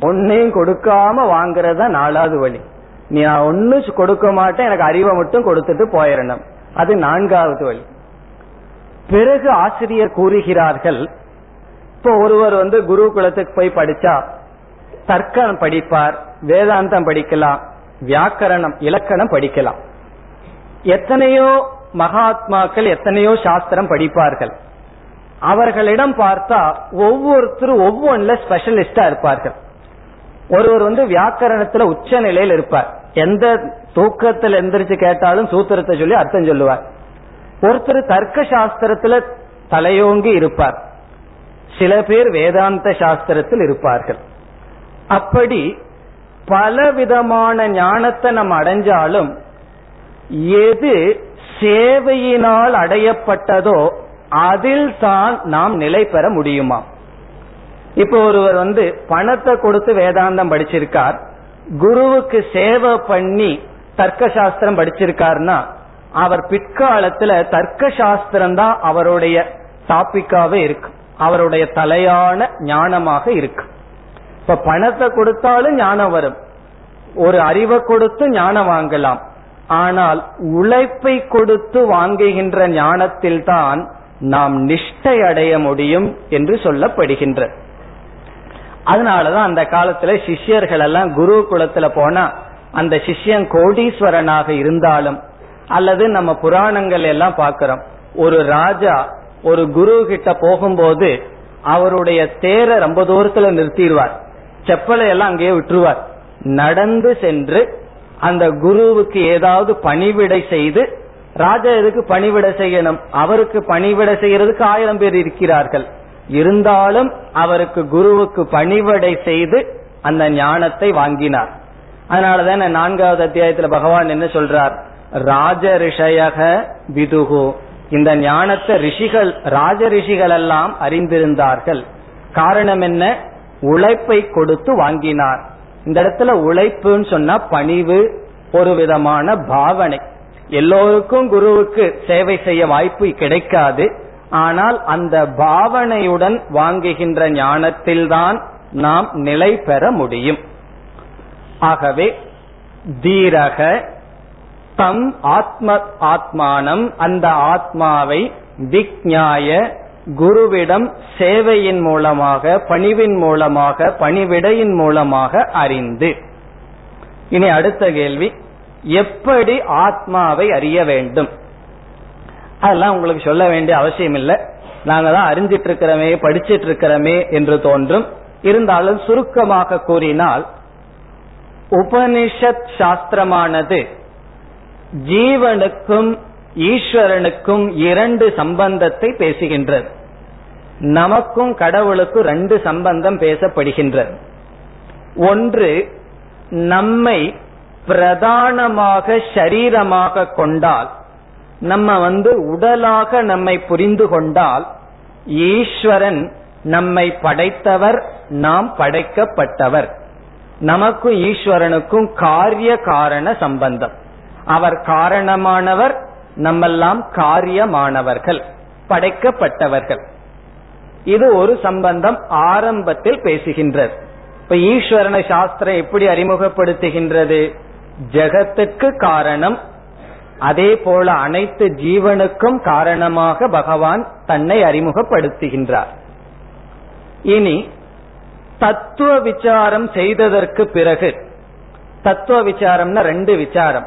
Speaker 1: ஒன்னையும் கொடுக்காம வாங்குறதா நாலாவது வழி. நீ நான் ஒன்னு கொடுக்க மாட்டேன் எனக்கு அறிவை மட்டும் கொடுத்துட்டு போயிடணும் அது நான்காவது வழி. பிறகு ஆசிரியர் கூறுகிறார்கள் இப்போ ஒருவர் வந்து குருகுலத்துக்கு போய் படிச்சா தர்க்கம் படிப்பார் வேதாந்தம் படிக்கலாம் வியாக்கரணம் இலக்கணம் படிக்கலாம். எத்தனையோ மகாத்மாக்கள் எத்தனையோ சாஸ்திரம் படிப்பார்கள். அவர்களிடம் பார்த்தா ஒவ்வொருத்தரும் ஒவ்வொன்றுல ஸ்பெஷலிஸ்டா இருப்பார்கள். ஒருவர் வந்து வியாக்கரணத்துல உச்ச நிலையில் இருப்பார். எந்த தூக்கத்தில் எந்திரிச்சு கேட்டாலும் சூத்திரத்தை சொல்லி அர்த்தம் சொல்லுவார். ஒருத்தர் தர்க்க சாஸ்திரத்துல தலையோங்கி இருப்பார். சில பேர் வேதாந்த சாஸ்திரத்தில் இருப்பார்கள். அப்படி பல விதமான ஞானத்தை நம்ம அடைஞ்சாலும் எது சேவையினால் அடையப்பட்டதோ அதில் தான் நாம் நிலை பெற முடியுமா? இப்போ ஒருவர் வந்து பணத்தை கொடுத்து வேதாந்தம் படிச்சிருக்கார். குருவுக்கு சேவை பண்ணி தர்க்க சாஸ்திரம் படிச்சிருக்காருன்னா அவர் பிற்காலத்துல தர்க்க சாஸ்திரம் தான் அவருடைய டாபிக்காவே இருக்கு. அவருடைய தலையான ஞானமாக இருக்கு. இப்ப பணத்தை கொடுத்தாலும் ஞானம் வரும். ஒரு அறிவை கொடுத்து ஞானம் வாங்கலாம். ஆனால் உழைப்பை கொடுத்து வாங்குகின்ற ஞானத்தில் தான் நாம் நிஷ்டை அடைய முடியும் என்று சொல்லப்படுகின்ற அதனாலதான் அந்த காலத்துல சிஷ்யர்கள் எல்லாம் குரு குலத்துல போனா அந்த சிஷ்யன் கோடீஸ்வரனாக இருந்தாலும் அல்லது நம்ம புராணங்கள் எல்லாம் பாக்கிறோம் ஒரு ராஜா ஒரு குரு கிட்ட போகும்போது அவருடைய தேரை ரொம்ப தூரத்துல நிறுத்திடுவார். செப்பலை எல்லாம் அங்கேயே விட்டுருவார். நடந்து சென்று அந்த குருவுக்கு ஏதாவது பணிவிடை செய்து ராஜா எதுக்கு பணிவிடை செய்யணும்? அவருக்கு பணிவிடை செய்யறதுக்கு ஆயிரம் பேர் இருக்கிறார்கள். இருந்தாலும் அவருக்கு குருவுக்கு பணிவடை செய்து அந்த ஞானத்தை வாங்கினார். அதனாலதான் நான்காவது அத்தியாயத்துல பகவான் என்ன சொல்றார்? ராஜ ரிஷயக விதுகு இந்த ஞானத்தை ரிஷிகள் ராஜ ரிஷிகள் எல்லாம் அறிந்திருந்தார்கள். காரணம் என்ன? உழைப்பை கொடுத்து வாங்கினார். இந்த இடத்துல உழைப்புன்னு சொன்னா பணிவு ஒரு விதமான பாவனை. எல்லோருக்கும் குருவுக்கு சேவை செய்ய வாய்ப்பு கிடைக்காது. ஆனால் அந்த பாவனையுடன் வாங்குகின்ற ஞானத்தில்தான் நாம் நிலை பெற முடியும். ஆகவே தீரக தம் ஆத்ம ஆத்மானம் அந்த ஆத்மாவை விக்ஞாய குருவிடம் சேவையின் மூலமாக பணிவின் மூலமாக பணிவிடையின் மூலமாக அறிந்து. இனி அடுத்த கேள்வி எப்படி ஆத்மாவை அறிய வேண்டும்? அதெல்லாம் உங்களுக்கு சொல்ல வேண்டிய அவசியம் இல்லை. நாங்க தான் அறிஞ்சிட்டு இருக்கிறோமே படிச்சிட்டு இருக்கிறோமே என்று தோன்றும். இருந்தாலும் சுருக்கமாக கூறினால் உபனிஷத் சாஸ்திரமானது ஜீவனுக்கும் ஈஸ்வரனுக்கும் இரண்டு சம்பந்தத்தை பேசுகின்றது. நமக்கும் கடவுளுக்கும் ரெண்டு சம்பந்தம் பேசப்படுகின்றது. ஒன்று நம்மை பிரதானமாக ஷரீரமாக கொண்டால் நம்ம வந்து உடலாக நம்மை புரிந்து கொண்டால் ஈஸ்வரன் நம்மை படைத்தவர் நாம் படைக்கப்பட்டவர். நமக்கும் ஈஸ்வரனுக்கும் காரிய காரண சம்பந்தம். அவர் காரணமானவர் நம்மெல்லாம் காரியமானவர்கள் படைக்கப்பட்டவர்கள். இது ஒரு சம்பந்தம் ஆரம்பத்தில் பேசுகின்றது. இப்ப ஈஸ்வரன சாஸ்திரம் எப்படி அறிமுகப்படுத்துகின்றது? ஜெகத்துக்கு காரணம் அதே போல அனைத்து ஜீவனுக்கும் காரணமாக பகவான் தன்னை அறிமுகப்படுத்துகின்றார். இனி தத்துவ விசாரம் செய்ததற்கு பிறகு தத்துவ விசாரம்னா ரெண்டு விசாரம்.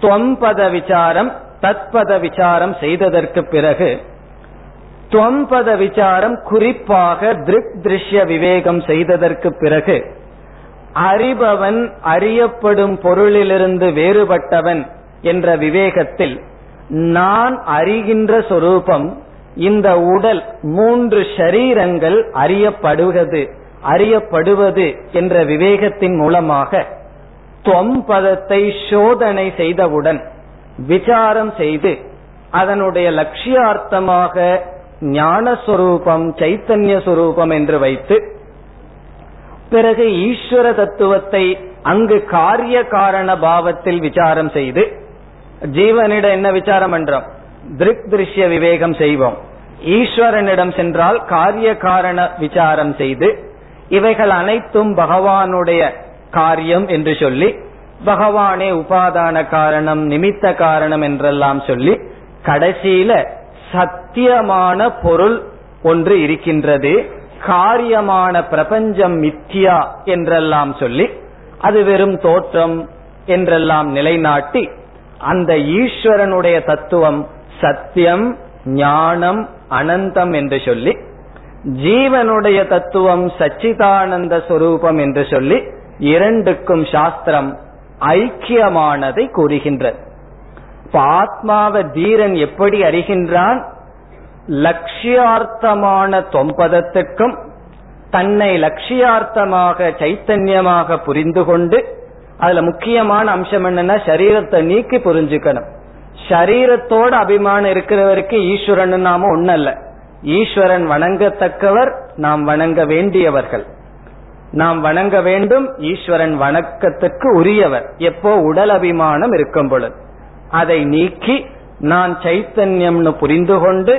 Speaker 1: துவம்பத விசாரம் தத்பத விசாரம் செய்ததற்கு பிறகு துவம்பத விசாரம் குறிப்பாக திருக் திருஷ்ய விவேகம் செய்ததற்கு பிறகு அறிபவன் அறியப்படும் பொருளிலிருந்து வேறுபட்டவன் என்ற விவேகத்தில் நான் அறிகின்ற சொரூபம் இந்த உடல் மூன்று ஷரீரங்கள் அறியப்படுவது அறியப்படுவது என்ற விவேகத்தின் மூலமாக தொம்பதத்தை சோதனை செய்தவுடன் விசாரம் செய்து அதனுடைய லட்சியார்த்தமாக ஞானஸ்வரூபம் சைத்தன்ய சுரூபம் என்று வைத்து பிறகு ஈஸ்வர தத்துவத்தை அங்கு காரிய காரண பாவத்தில் விசாரம் செய்து ஜீவனிடம் என்ன விசாரம் பண்றோம் திருக் திருஷ்ய விவேகம் செய்வோம். ஈஸ்வரனிடம் சென்றால் காரிய காரண விசாரம் செய்து இவைகள் அனைத்தும் பகவானுடைய காரியம் என்று சொல்லி பகவானே உபாதான காரணம் நிமித்த காரணம் என்றெல்லாம் சொல்லி கடைசியில சத்தியமான பொருள் ஒன்று இருக்கின்றது காரியமான பிரபஞ்சம் மித்தியா என்றெல்லாம் சொல்லி அது வெறும் தோற்றம் என்றெல்லாம் நிலைநாட்டி அந்த ஈஸ்வரனுடைய தத்துவம் சத்தியம் ஞானம் அனந்தம் என்று சொல்லி ஜீவனுடைய தத்துவம் சச்சிதானந்த சொரூபம் என்று சொல்லி இரண்டுக்கும் சாஸ்திரம் ஐக்கியமானதை கூறுகின்றது. இப்ப ஆத்மாவ தீரன் எப்படி அறிகின்றான்? லட்சியார்த்தமான தொம்பதத்துக்கும் தன்னை லட்சியார்த்தமாக சைத்தன்யமாக புரிந்து கொண்டு அதுல முக்கியமான அம்சம் என்னன்னா சரீரத்தை நீக்கி புரிஞ்சுக்கணும். சரீரத்தோட அபிமானம் இருக்கிறவருக்கு ஈஸ்வரன் நாம ஒன்னல்ல ஈஸ்வரன் வணங்கத்தக்கவர் நாம் வணங்க வேண்டியவர்கள். நாம் வணங்க வேண்டும் ஈஸ்வரன் வணக்கத்துக்கு உரியவர். எப்போ உடல் அபிமானம் இருக்கும் பொழுது. அதை நீக்கி நான் சைத்தன்யம்னு புரிந்து கொண்டு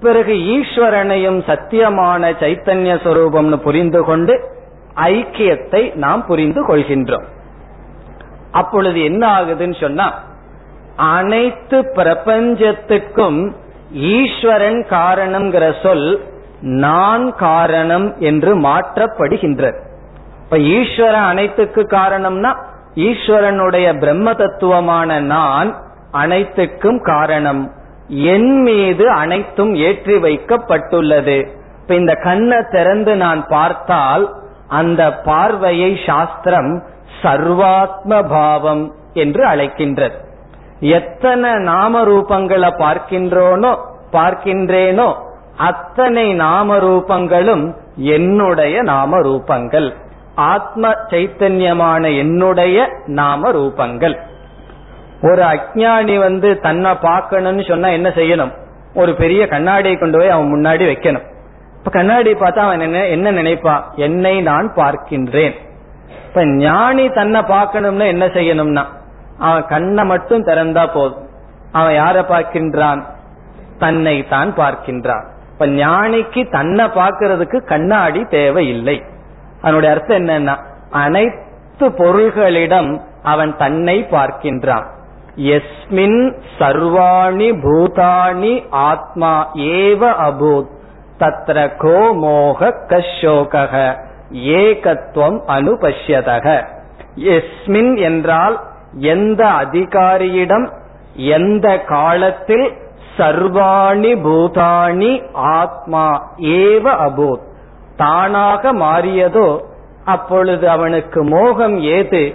Speaker 1: பிறகு ஈஸ்வரனையும் சத்தியமான சைத்தன்ய சொரூபம்னு புரிந்து கொண்டு ஐக்கியத்தை நாம் புரிந்து கொள்கின்றோம். அப்பொழுது என்ன ஆகுதுன்னு சொன்னா அனைத்து பிரபஞ்சத்துக்கும் ஈஸ்வரன் காரணம்ங்கிற சொல் நான் காரணம் என்று மாற்றப்படுகின்றது. இப்ப ஈஸ்வரன் அனைத்துக்கு காரணம்னா ஈஸ்வரனுடைய பிரம்ம தத்துவமான நான் அனைத்துக்கும் காரணம். என் மீது அனைத்தும் ஏற்றி வைக்கப்பட்டுள்ளது. இப்ப இந்த கண்ணை திறந்து நான் பார்த்தால் அந்த பார்வையை சாஸ்திரம் சர்வாத்ம பாவம் என்று அழைக்கின்றது. எத்தனை நாம ரூபங்களை பார்க்கின்றோனோ பார்க்கின்றேனோ அத்தனை நாம ரூபங்களும் என்னுடைய நாம ரூபங்கள் ஆத்ம சைத்தன்யமான என்னுடைய நாம ரூபங்கள் ஒரு அஜானி வந்து தன்னை பார்க்கணும்னு சொன்னா என்ன செய்யணும்? ஒரு பெரிய கண்ணாடியை கொண்டு போய் அவன் முன்னாடி வைக்கணும். இப்ப கண்ணாடி பார்த்தா அவன் என்ன என்ன நினைப்பான்? என்னை நான் பார்க்கின்றேன். இப்ப ஞானி தன்னை பார்க்கணும்னா என்ன செய்யணும்னா அவன் கண்ணை மட்டும் திறந்தா போதும். அவன் யார பார்க்கின்றான்? தன்னை தான் பார்க்கின்றான். இப்ப ஞானிக்கு தன்னை பார்க்கறதுக்கு கண்ணாடி தேவையில்லை. அதனுடைய அர்த்தம் என்னன்னா அனைத்து பொருள்களிடம் அவன் தன்னை பார்க்கின்றான். எஸ்மின் சர்வாணி பூதாணி ஆத்மா ஏவ அபூத் தத்ர கோ மோக கஷோக ஏகத்துவம் அனுபஷ்யதக. எஸ்மின் என்றால் எந்த அதிகாரியிடம் எந்த காலத்தில் சர்வாணி பூதாணி ஆத்மா ஏவ அபூத். தானாக மாறியதோ அப்பொழுது அவனுக்கு மோகம் ஏது?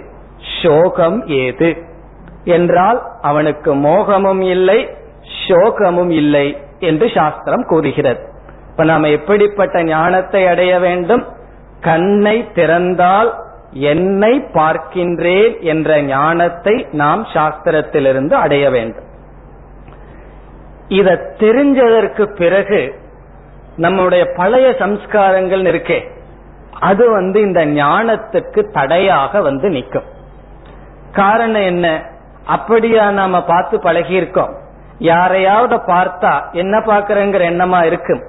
Speaker 1: சோகம் ஏது? என்றால் அவனுக்கு மோகமும் இல்லை சோகமும் இல்லை என்று சாஸ்திரம் கூறுகிறது. இப்ப நாம எப்படிப்பட்ட ஞானத்தை அடைய வேண்டும்? கண்ணை திறந்தால் என்னை பார்க்கின்றேன் என்ற ஞானத்தை நாம் சாஸ்திரத்திலிருந்து அடைய வேண்டும். இத தெரிஞ்சதற்கு பிறகு நம்முடைய பழைய சம்ஸ்காரங்கள் இருக்கே அது வந்து இந்த ஞானத்துக்கு தடையாக வந்து நிற்கும். காரணம் என்ன? அப்படியா நாம பார்த்து பழகி இருக்கோம் யாரையாவது பார்த்தா என்ன பாக்குறங்கிற எண்ணமா இருக்கும்.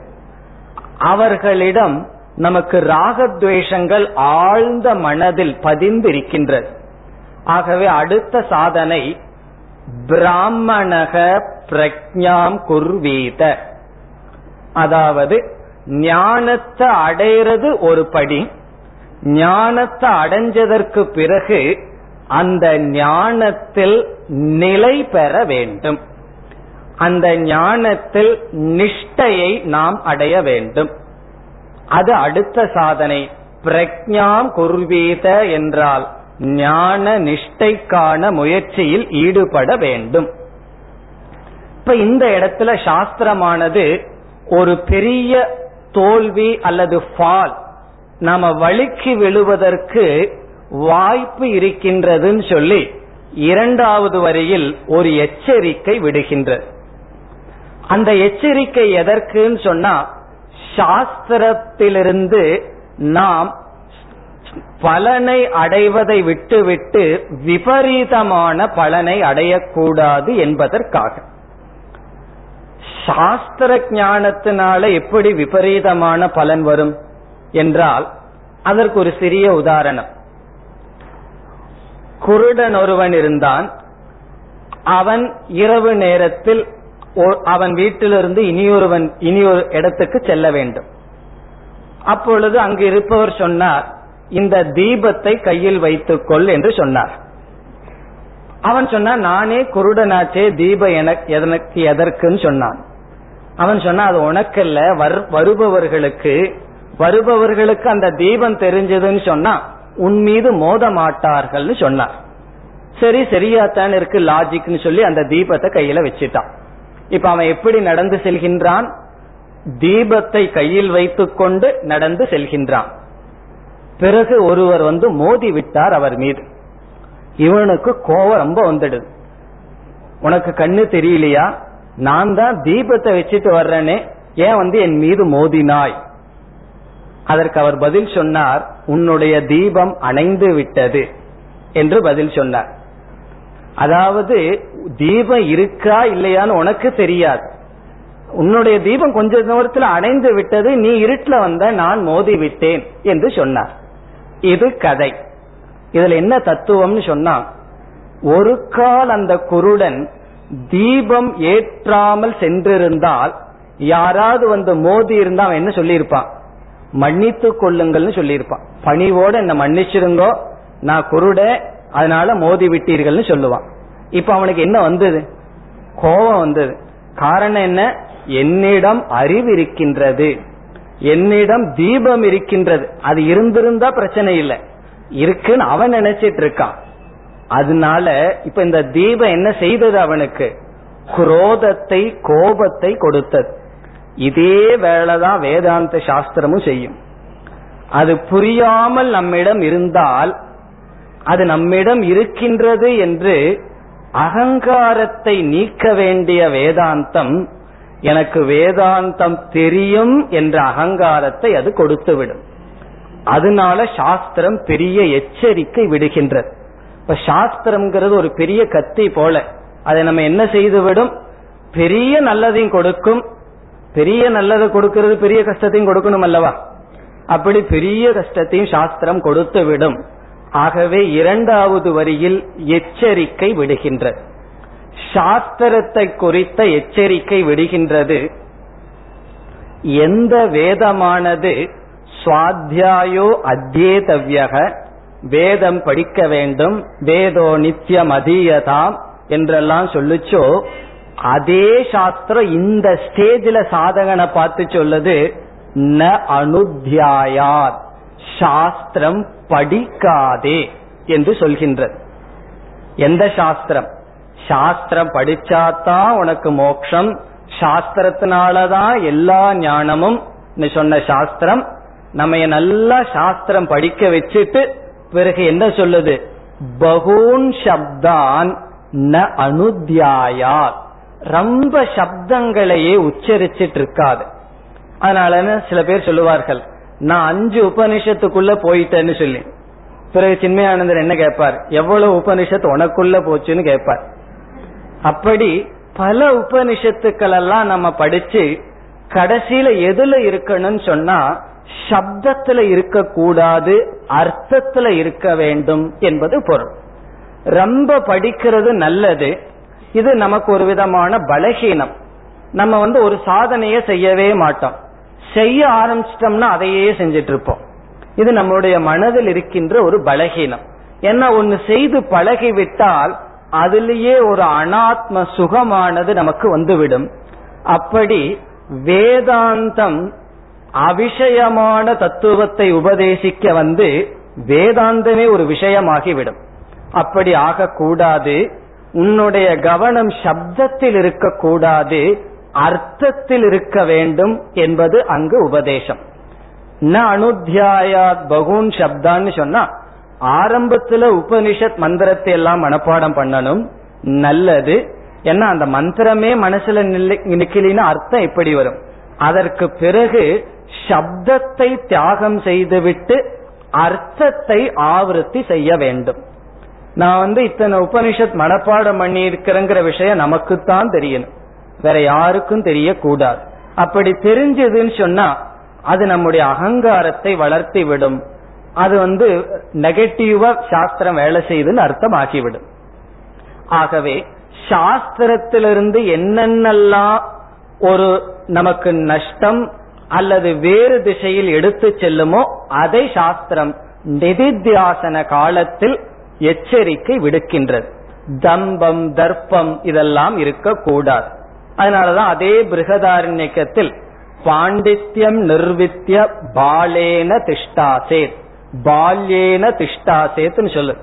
Speaker 1: அவர்களிடம் நமக்கு ராகத்வேஷங்கள் ஆழ்ந்த மனதில் பதிந்து இருக்கின்றது ஆகவே அடுத்த சாதனை பிராமணக பிரக்ஞாம் குர்வீத. அதாவது ஞானத்தை அடையிறது ஒரு படி ஞானத்தை அடைஞ்சதற்கு பிறகு அந்த ஞானத்தில் நிலை பெற வேண்டும். அந்த ஞானத்தில் நிஷ்டையை நாம் அடைய வேண்டும். அது அடுத்த சாதனை. பிரக்ஞாம் குர்வீத என்றால் ஞான நிஷ்டைக்கான முயற்சியில் ஈடுபட வேண்டும். இப்ப இந்த இடத்துல சாஸ்திரமானது ஒரு பெரிய தோல்வி அல்லது ஃபால் நாம வழுக்கி விழுவதற்கு வாய்ப்பு இருக்கின்றதுன்னு சொல்லி இரண்டாவது வரியில் ஒரு எச்சரிக்கை விடுகின்றது. அந்த எச்சரிக்கை எதற்குன்னு சொன்னா சாஸ்திரத்திலிருந்து நாம் பலனை அடைவதை விட்டுவிட்டு விபரீதமான பலனை அடையக்கூடாது என்பதற்காக. சாஸ்திர ஞானத்தினால எப்படி விபரீதமான பலன் வரும் என்றால் அதற்கு ஒரு சிறிய உதாரணம். குருடன் ஒருவன் இருந்தான். அவன் இரவு நேரத்தில் அவன் வீட்டிலிருந்து இனியொருவன் இனியொரு இடத்துக்கு செல்ல வேண்டும். அப்பொழுது அங்கு இருப்பவர் சொன்னார் இந்த தீபத்தை கையில் வைத்துக்கொள் என்று சொன்னார். அவன் சொன்னா நானே குருடனாச்சே தீப எனக்கு எதற்குன்னு சொன்னான். அவன் சொன்னா அது உனக்கல்ல வருபவர்களுக்கு வருபவர்களுக்கு அந்த தீபம் தெரிஞ்சதுன்னு சொன்னா உன் மீது மோத மாட்டார்கள்னு சொன்னார். சரி சரியாத்தான் இருக்கு லாஜிக்னு சொல்லி அந்த தீபத்தை கையில வச்சுட்டான். இப்ப அவன் எப்படி நடந்து செல்கின்றான்? தீபத்தை கையில் வைத்துக்கொண்டு நடந்து செல்கின்றான். பிறகு ஒருவர் வந்து மோதி விட்டார் அவர் மீது. இவனுக்கு கோவம் ரொம்ப வந்துடுது. உனக்கு கண்ணு தெரியலையா? நான் தான் தீபத்தை வச்சுட்டு வர்றேனே. ஏன் வந்து என் மீது மோதினாய்? அதற்கு அவர் பதில் சொன்னார் உன்னுடைய தீபம் அணைந்து விட்டது என்று பதில் சொன்னார். அதாவது தீபம் இருக்கா இல்லையான்னு உனக்கு தெரியாது. உன்னுடைய தீபம் கொஞ்ச தூரத்தில் அணைந்து விட்டது நீ இருட்டில் வந்த நான் மோதி விட்டேன் என்று சொன்னார். இது கதை. இதுல என்ன தத்துவம்னு சொன்னா ஒரு கால் அந்த குருடன் தீபம் ஏற்றாமல் சென்றிருந்தால் யாராவது வந்து மோதி இருந்தா அவன் என்ன சொல்லியிருப்பான்? மன்னித்து கொள்ளுங்கள்னு சொல்லியிருப்பான். பணிவோட என்ன மன்னிச்சிருங்கோ. நான் குருட அதனால மோதி விட்டீர்கள்னு சொல்லுவான். இப்ப அவனுக்கு என்ன வந்தது? கோபம் வந்தது. காரணம் என்ன? என்னிடம் அறிவு இருக்கின்றது. என்னிடம் தீபம் இருக்கின்றது. அது இருந்திருந்தா பிரச்சனை இல்லை. இருக்குன்னு அவன் நினைச்சிட்டு இருக்கான். அதனால இப்ப இந்த தீபம் என்ன செய்தது அவனுக்கு? குரோதத்தை கோபத்தை கொடுத்தது. இதே வேலைதான் வேதாந்த சாஸ்திரமும் செய்யும். அது புரியாமல் நம்மிடம் இருந்தால் அது நம்மிடம் இருக்கின்றது என்று அகங்காரத்தை நீக்க வேண்டிய வேதாந்தம் எனக்கு வேதாந்தம் தெரியும் என்ற அகங்காரத்தை அது கொடுத்துவிடும். அதனால சாஸ்திரம் பெரிய எச்சரிக்கை விடுகின்றது. இப்ப சாஸ்திரம்ங்கிறது ஒரு பெரிய கத்தி போல. அதை நம்ம என்ன செய்துவிடும்? பெரிய நல்லதையும் கொடுக்கும். பெரிய நல்லதை கொடுக்கிறது பெரிய கஷ்டத்தையும் கொடுக்கணும் அல்லவா? அப்படி பெரிய கஷ்டத்தையும் சாஸ்திரம் கொடுத்து விடும் ஆகவே இரண்டாவது வரியில் எச்சரிக்கை விடுகின்றது. சாஸ்திரத்தை குறித்த எச்சரிக்கை விடுகின்றது. எந்த வேதமானது சுவாத்தியாயோ அத்தியேதவ்யக வேதம் படிக்க வேண்டும் வேதோ நித்தியம் அதீயதாம் என்றெல்லாம் சொல்லுச்சோ அதே சாஸ்திரம் இந்த ஸ்டேஜில் சாதகனை பார்த்து சொல்லுது ந அனுத்தியாயார் சாஸ்திரம் படிக்காதே என்று சொல்கின்றது. எந்த சாஸ்திரம்? சாஸ்திரம் படிச்சாதான் உனக்கு மோக்ஷம் சாஸ்திரத்தினாலதான் எல்லா ஞானமும். சொன்ன சாஸ்திரம் நம்ம நல்லா சாஸ்திரம் படிக்க வச்சுட்டு பிறகு என்ன சொல்லுது? பகூன் சப்தான் ந அனுத்தியாயார் ரொம்ப சப்தங்களையே உச்சரிச்சிட்டு இருக்காது. அதனால சில பேர் சொல்லுவார்கள் நான் அஞ்சு உபனிஷத்துக்குள்ள போயிட்டேன்னு சொல்லி. பிறகு சின்மயானந்தர் என்ன கேட்பார்? எவ்வளவு உபனிஷத்து உனக்குள்ள போச்சுன்னு கேட்பார். அப்படி பல உபனிஷத்துக்கள் எல்லாம் நம்ம படிச்சு கடைசியில எதுல இருக்கணும்னு சொன்னா சப்தத்துல இருக்கக்கூடாது அர்த்தத்துல இருக்க வேண்டும் என்பது பொருள். ரொம்ப படிக்கிறது நல்லது. இது நமக்கு ஒரு விதமான பலகீனம். நம்ம வந்து ஒரு சாதனையை செய்யவே மாட்டோம். செய்ய ஆரம்பிச்சிட்டோம்னா அதையே செஞ்சிட்டு இருப்போம் இது நம்முடைய மனதில் இருக்கின்ற ஒரு பலகீனம். என்ன ஒன்னு செய்து பழகிவிட்டால் அதிலேயே ஒரு அனாத்ம சுகமானது நமக்கு வந்துவிடும். அப்படி வேதாந்தம் அவிஷயமான தத்துவத்தை உபதேசிக்க வந்து வேதாந்தமே ஒரு விஷயமாகிவிடும். அப்படி ஆகக்கூடாது. உன்னுடைய கவனம் சப்தத்தில் இருக்கக்கூடாது. அர்த்தத்தில் இருக்க வேண்டும் என்பது அங்கு உபதேசம். ந அனுத்தியாயாத் பகூன் சப்தான்னு சொன்னா ஆரம்பத்துல உபனிஷத் மந்திரத்தை எல்லாம் மனப்பாடம் பண்ணணும் நல்லது. ஏன்னா அந்த மந்திரமே மனசுல நிக்கலின அர்த்தம் எப்படி வரும். அதற்கு பிறகு சப்தத்தை தியாகம் செய்துவிட்டு அர்த்தத்தை ஆவருத்தி செய்ய வேண்டும். நான் வந்து இத்தனை உபனிஷத் மனப்பாடம் பண்ணி இருக்கிறேங்கிற விஷயம் நமக்குத்தான் தெரியணும். வேற யாருக்கும் தெரியக்கூடாது. அப்படி தெரிஞ்சதுன்னு சொன்னா அது நம்முடைய அகங்காரத்தை வளர்த்தி விடும் அது வந்து நெகட்டிவா சாஸ்திரம் வேலை செய்யுதுன்னு அர்த்தம் ஆகிவிடும் ஆகவே சாஸ்திரத்திலிருந்து என்னென்னலாம் ஒரு நமக்கு நஷ்டம் அல்லது வேறு திசையில் எடுத்து செல்லுமோ அதை சாஸ்திரம் நிதித்தியாசன காலத்தில் எச்சரிக்கை விடுக்கின்றது. தம்பம் தர்ப்பம் இதெல்லாம் இருக்கக்கூடாது. அதனாலதான் அதே பிருகதாரண்யக்கத்தில் பாண்டித்யம் நிர்வித்ய பாலேன திஷ்டாசேத் பால்யேன திஷ்டாசேத்னு சொல்லு.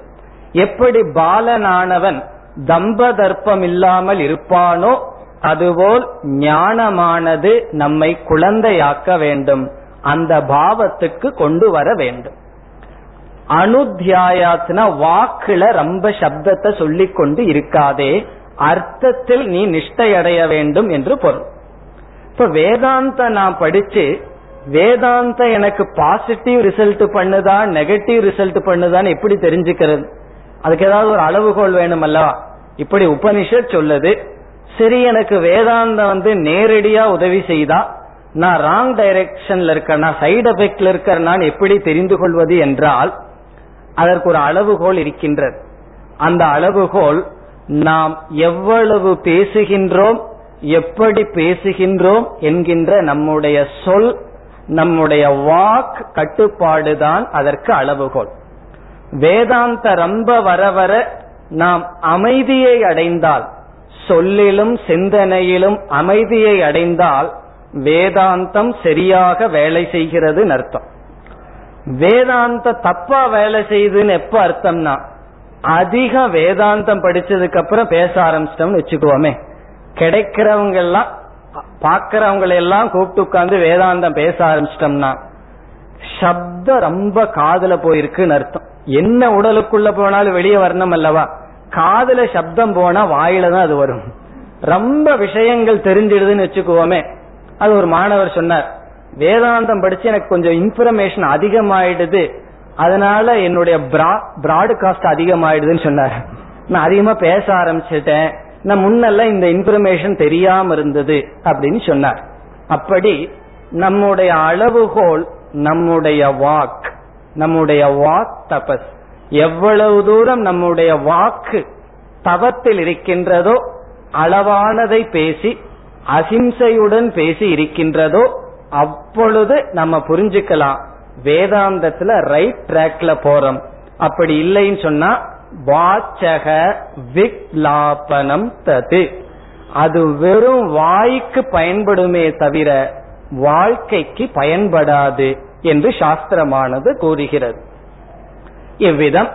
Speaker 1: எப்படி பாலனானவன் தம்ப தர்ப்பம் இல்லாமல் இருப்பானோ அதுபோல் ஞானமானது நம்மை குழந்தையாக்க வேண்டும். அந்த பாவத்துக்கு கொண்டு வர வேண்டும். அனுத்தியாயாத்னா வாக்குல ரொம்ப சப்தத்தை சொல்லிக் கொண்டு இருக்காதே அர்த்தத்தில் நீ நிஷ்டை அடைய வேண்டும் என்று பொருள். இப்ப வேதாந்த நான் படிச்சு வேதாந்த எனக்கு பாசிட்டிவ் ரிசல்ட் பண்ணுதா நெகட்டிவ் ரிசல்ட் பண்ணுதான்னு எப்படி தெரிஞ்சுக்கிறது? அதுக்கு ஏதாவது ஒரு அளவுகோல் வேணும் அல்லவா இப்படி உபனிஷத் சொல்லுது. சரி எனக்கு வேதாந்தம் வந்து நேரடியா உதவி செய்தா? நான் ராங் டைரக்ஷன்ல இருக்கேன்னா சைடு எஃபெக்ட்ல இருக்கிறனான்னு எப்படி தெரிந்து கொள்வது என்றால் அதற்கு ஒரு அளவுகோல் இருக்கின்றது. அந்த அளவுகோல் நாம் எவ்வளவு பேசுகின்றோம் எப்படி பேசுகின்றோம் என்கின்ற நம்முடைய சொல் நம்முடைய வாக் கட்டுப்பாடுதான் அதற்கு அளவுகோல். வேதாந்த ரொம்ப வர வர நாம் அமைதியை அடைந்தால் சொல்லிலும் சிந்தனையிலும் அமைதியை அடைந்தால் வேதாந்தம் சரியாக வேலை செய்கிறது அர்த்தம். வேதாந்த தப்பா வேலை செய்யுதுன்னு எப்ப அர்த்தம்னா அதிக வேதாந்தம் படிச்சதுக்கு அப்புறம் பேச ஆரம்பிச்சிட்டோம்னு வச்சுக்குவோமே. கிடைக்கிறவங்க எல்லாம் பாக்கிறவங்களை எல்லாம் கூப்பிட்டு உட்காந்து வேதாந்தம் பேச ஆரம்பிச்சிட்டோம்னா சப்தம் ரொம்ப காதல போயிருக்குன்னு அர்த்தம். என்ன உடலுக்குள்ள போனாலும் வெளியே வரணும் அல்லவா? காதல சப்தம் போனா வாயில தான் அது வரும். ரொம்ப விஷயங்கள் தெரிஞ்சிடுதுன்னு வச்சுக்குவோமே. அது ஒரு மாணவர் சொன்னார். வேதாந்தம் படிச்சு எனக்கு கொஞ்சம் இன்ஃபர்மேஷன் அதிகமாயிடுது. அதனால என்னுடைய பிராட்காஸ்ட் அதிகமாயிடுதுன்னு சொன்னார். நான் அதிகமா பேச ஆரம்பிச்சிட்டேன். நான் முன்னெல்லாம் இந்த இன்ஃபர்மேஷன் தெரியாம இருந்தது அப்படின்னு சொன்னார். அப்படி நம்முடைய அளவுகோல் நம்முடைய வாக் நம்முடைய வாக் தபஸ். எவ்வளவு தூரம் நம்முடைய வாக்கு தவத்தில் இருக்கின்றதோ அளவானதை பேசி அஹிம்சையுடன் பேசி இருக்கின்றதோ அப்பொழுது நம்ம புரிஞ்சுக்கலாம். வேதாந்தத்துல ரைட் ட்ராக்ல போறோம். அப்படி இல்லைன்னு சொன்னா வாச்சக விக்லாபனம் தது. அது வெறும் வாய்க்கு பயன்படுமே தவிர வாழ்க்கைக்கு பயன்படாது என்று சாஸ்திரமானது கூறுகிறது. இவ்விதம்.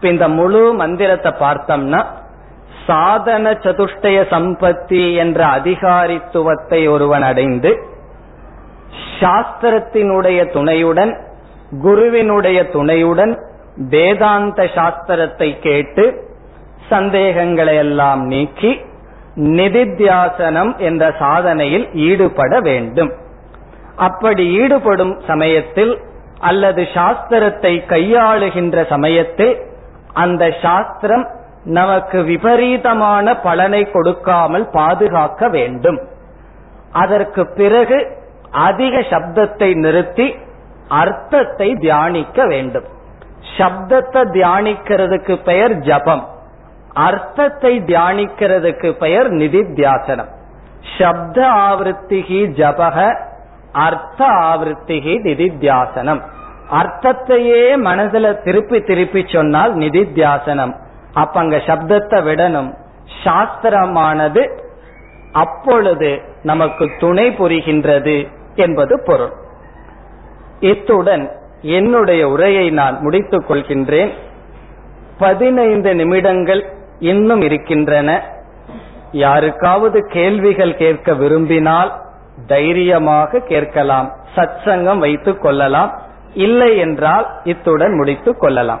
Speaker 1: இந்த முழு மந்திரத்தை பார்த்தோம்னா சாதன சதுஷ்டய சம்பத்தி என்ற அதிகாரித்துவத்தை ஒருவன் அடைந்து சாஸ்திரத்தினுடைய துணையுடன் குருவினுடைய துணையுடன் வேதாந்த சாஸ்திரத்தை கேட்டு சந்தேகங்களை எல்லாம் நீக்கி நிதித்தியாசனம் என்ற சாதனையில் ஈடுபட வேண்டும். அப்படி ஈடுபடும் சமயத்தில் அல்லது சாஸ்திரத்தை கையாளுகின்ற சமயத்தில் அந்த சாஸ்திரம் நமக்கு விபரீதமான பலனை கொடுக்காமல் பாதுகாக்க வேண்டும். அதற்கு பிறகு அதிக சப்தத்தை நிறுத்தி அர்த்தத்தை தியானிக்க வேண்டும். சப்தத்தை தியானிக்கிறதுக்கு பெயர் ஜபம். அர்த்தத்தை தியானிக்கிறதுக்கு பெயர் நிதித்தியாசனம். சப்த ஆவருத்திகி ஜபக அர்த்த ஆவருத்திகி நிதித்தியாசனம். அர்த்தத்தையே மனதுல திருப்பி திருப்பி சொன்னால் நிதித்தியாசனம். அப்ப அங்க சப்தத்தை விடணும். சாஸ்திரமானது அப்பொழுது நமக்கு துணை புரிகின்றது. என்பது பொருள். இத்துடன் என்னுடைய உரையை நான் முடித்துக் கொள்கின்றேன். பதினைந்து நிமிடங்கள் இன்னும் இருக்கின்றன. யாருக்காவது கேள்விகள் கேட்க விரும்பினால் தைரியமாக கேட்கலாம். சத்சங்கம் வைத்துக் கொள்ளலாம். இல்லை என்றால் இத்துடன் முடித்துக் கொள்ளலாம்.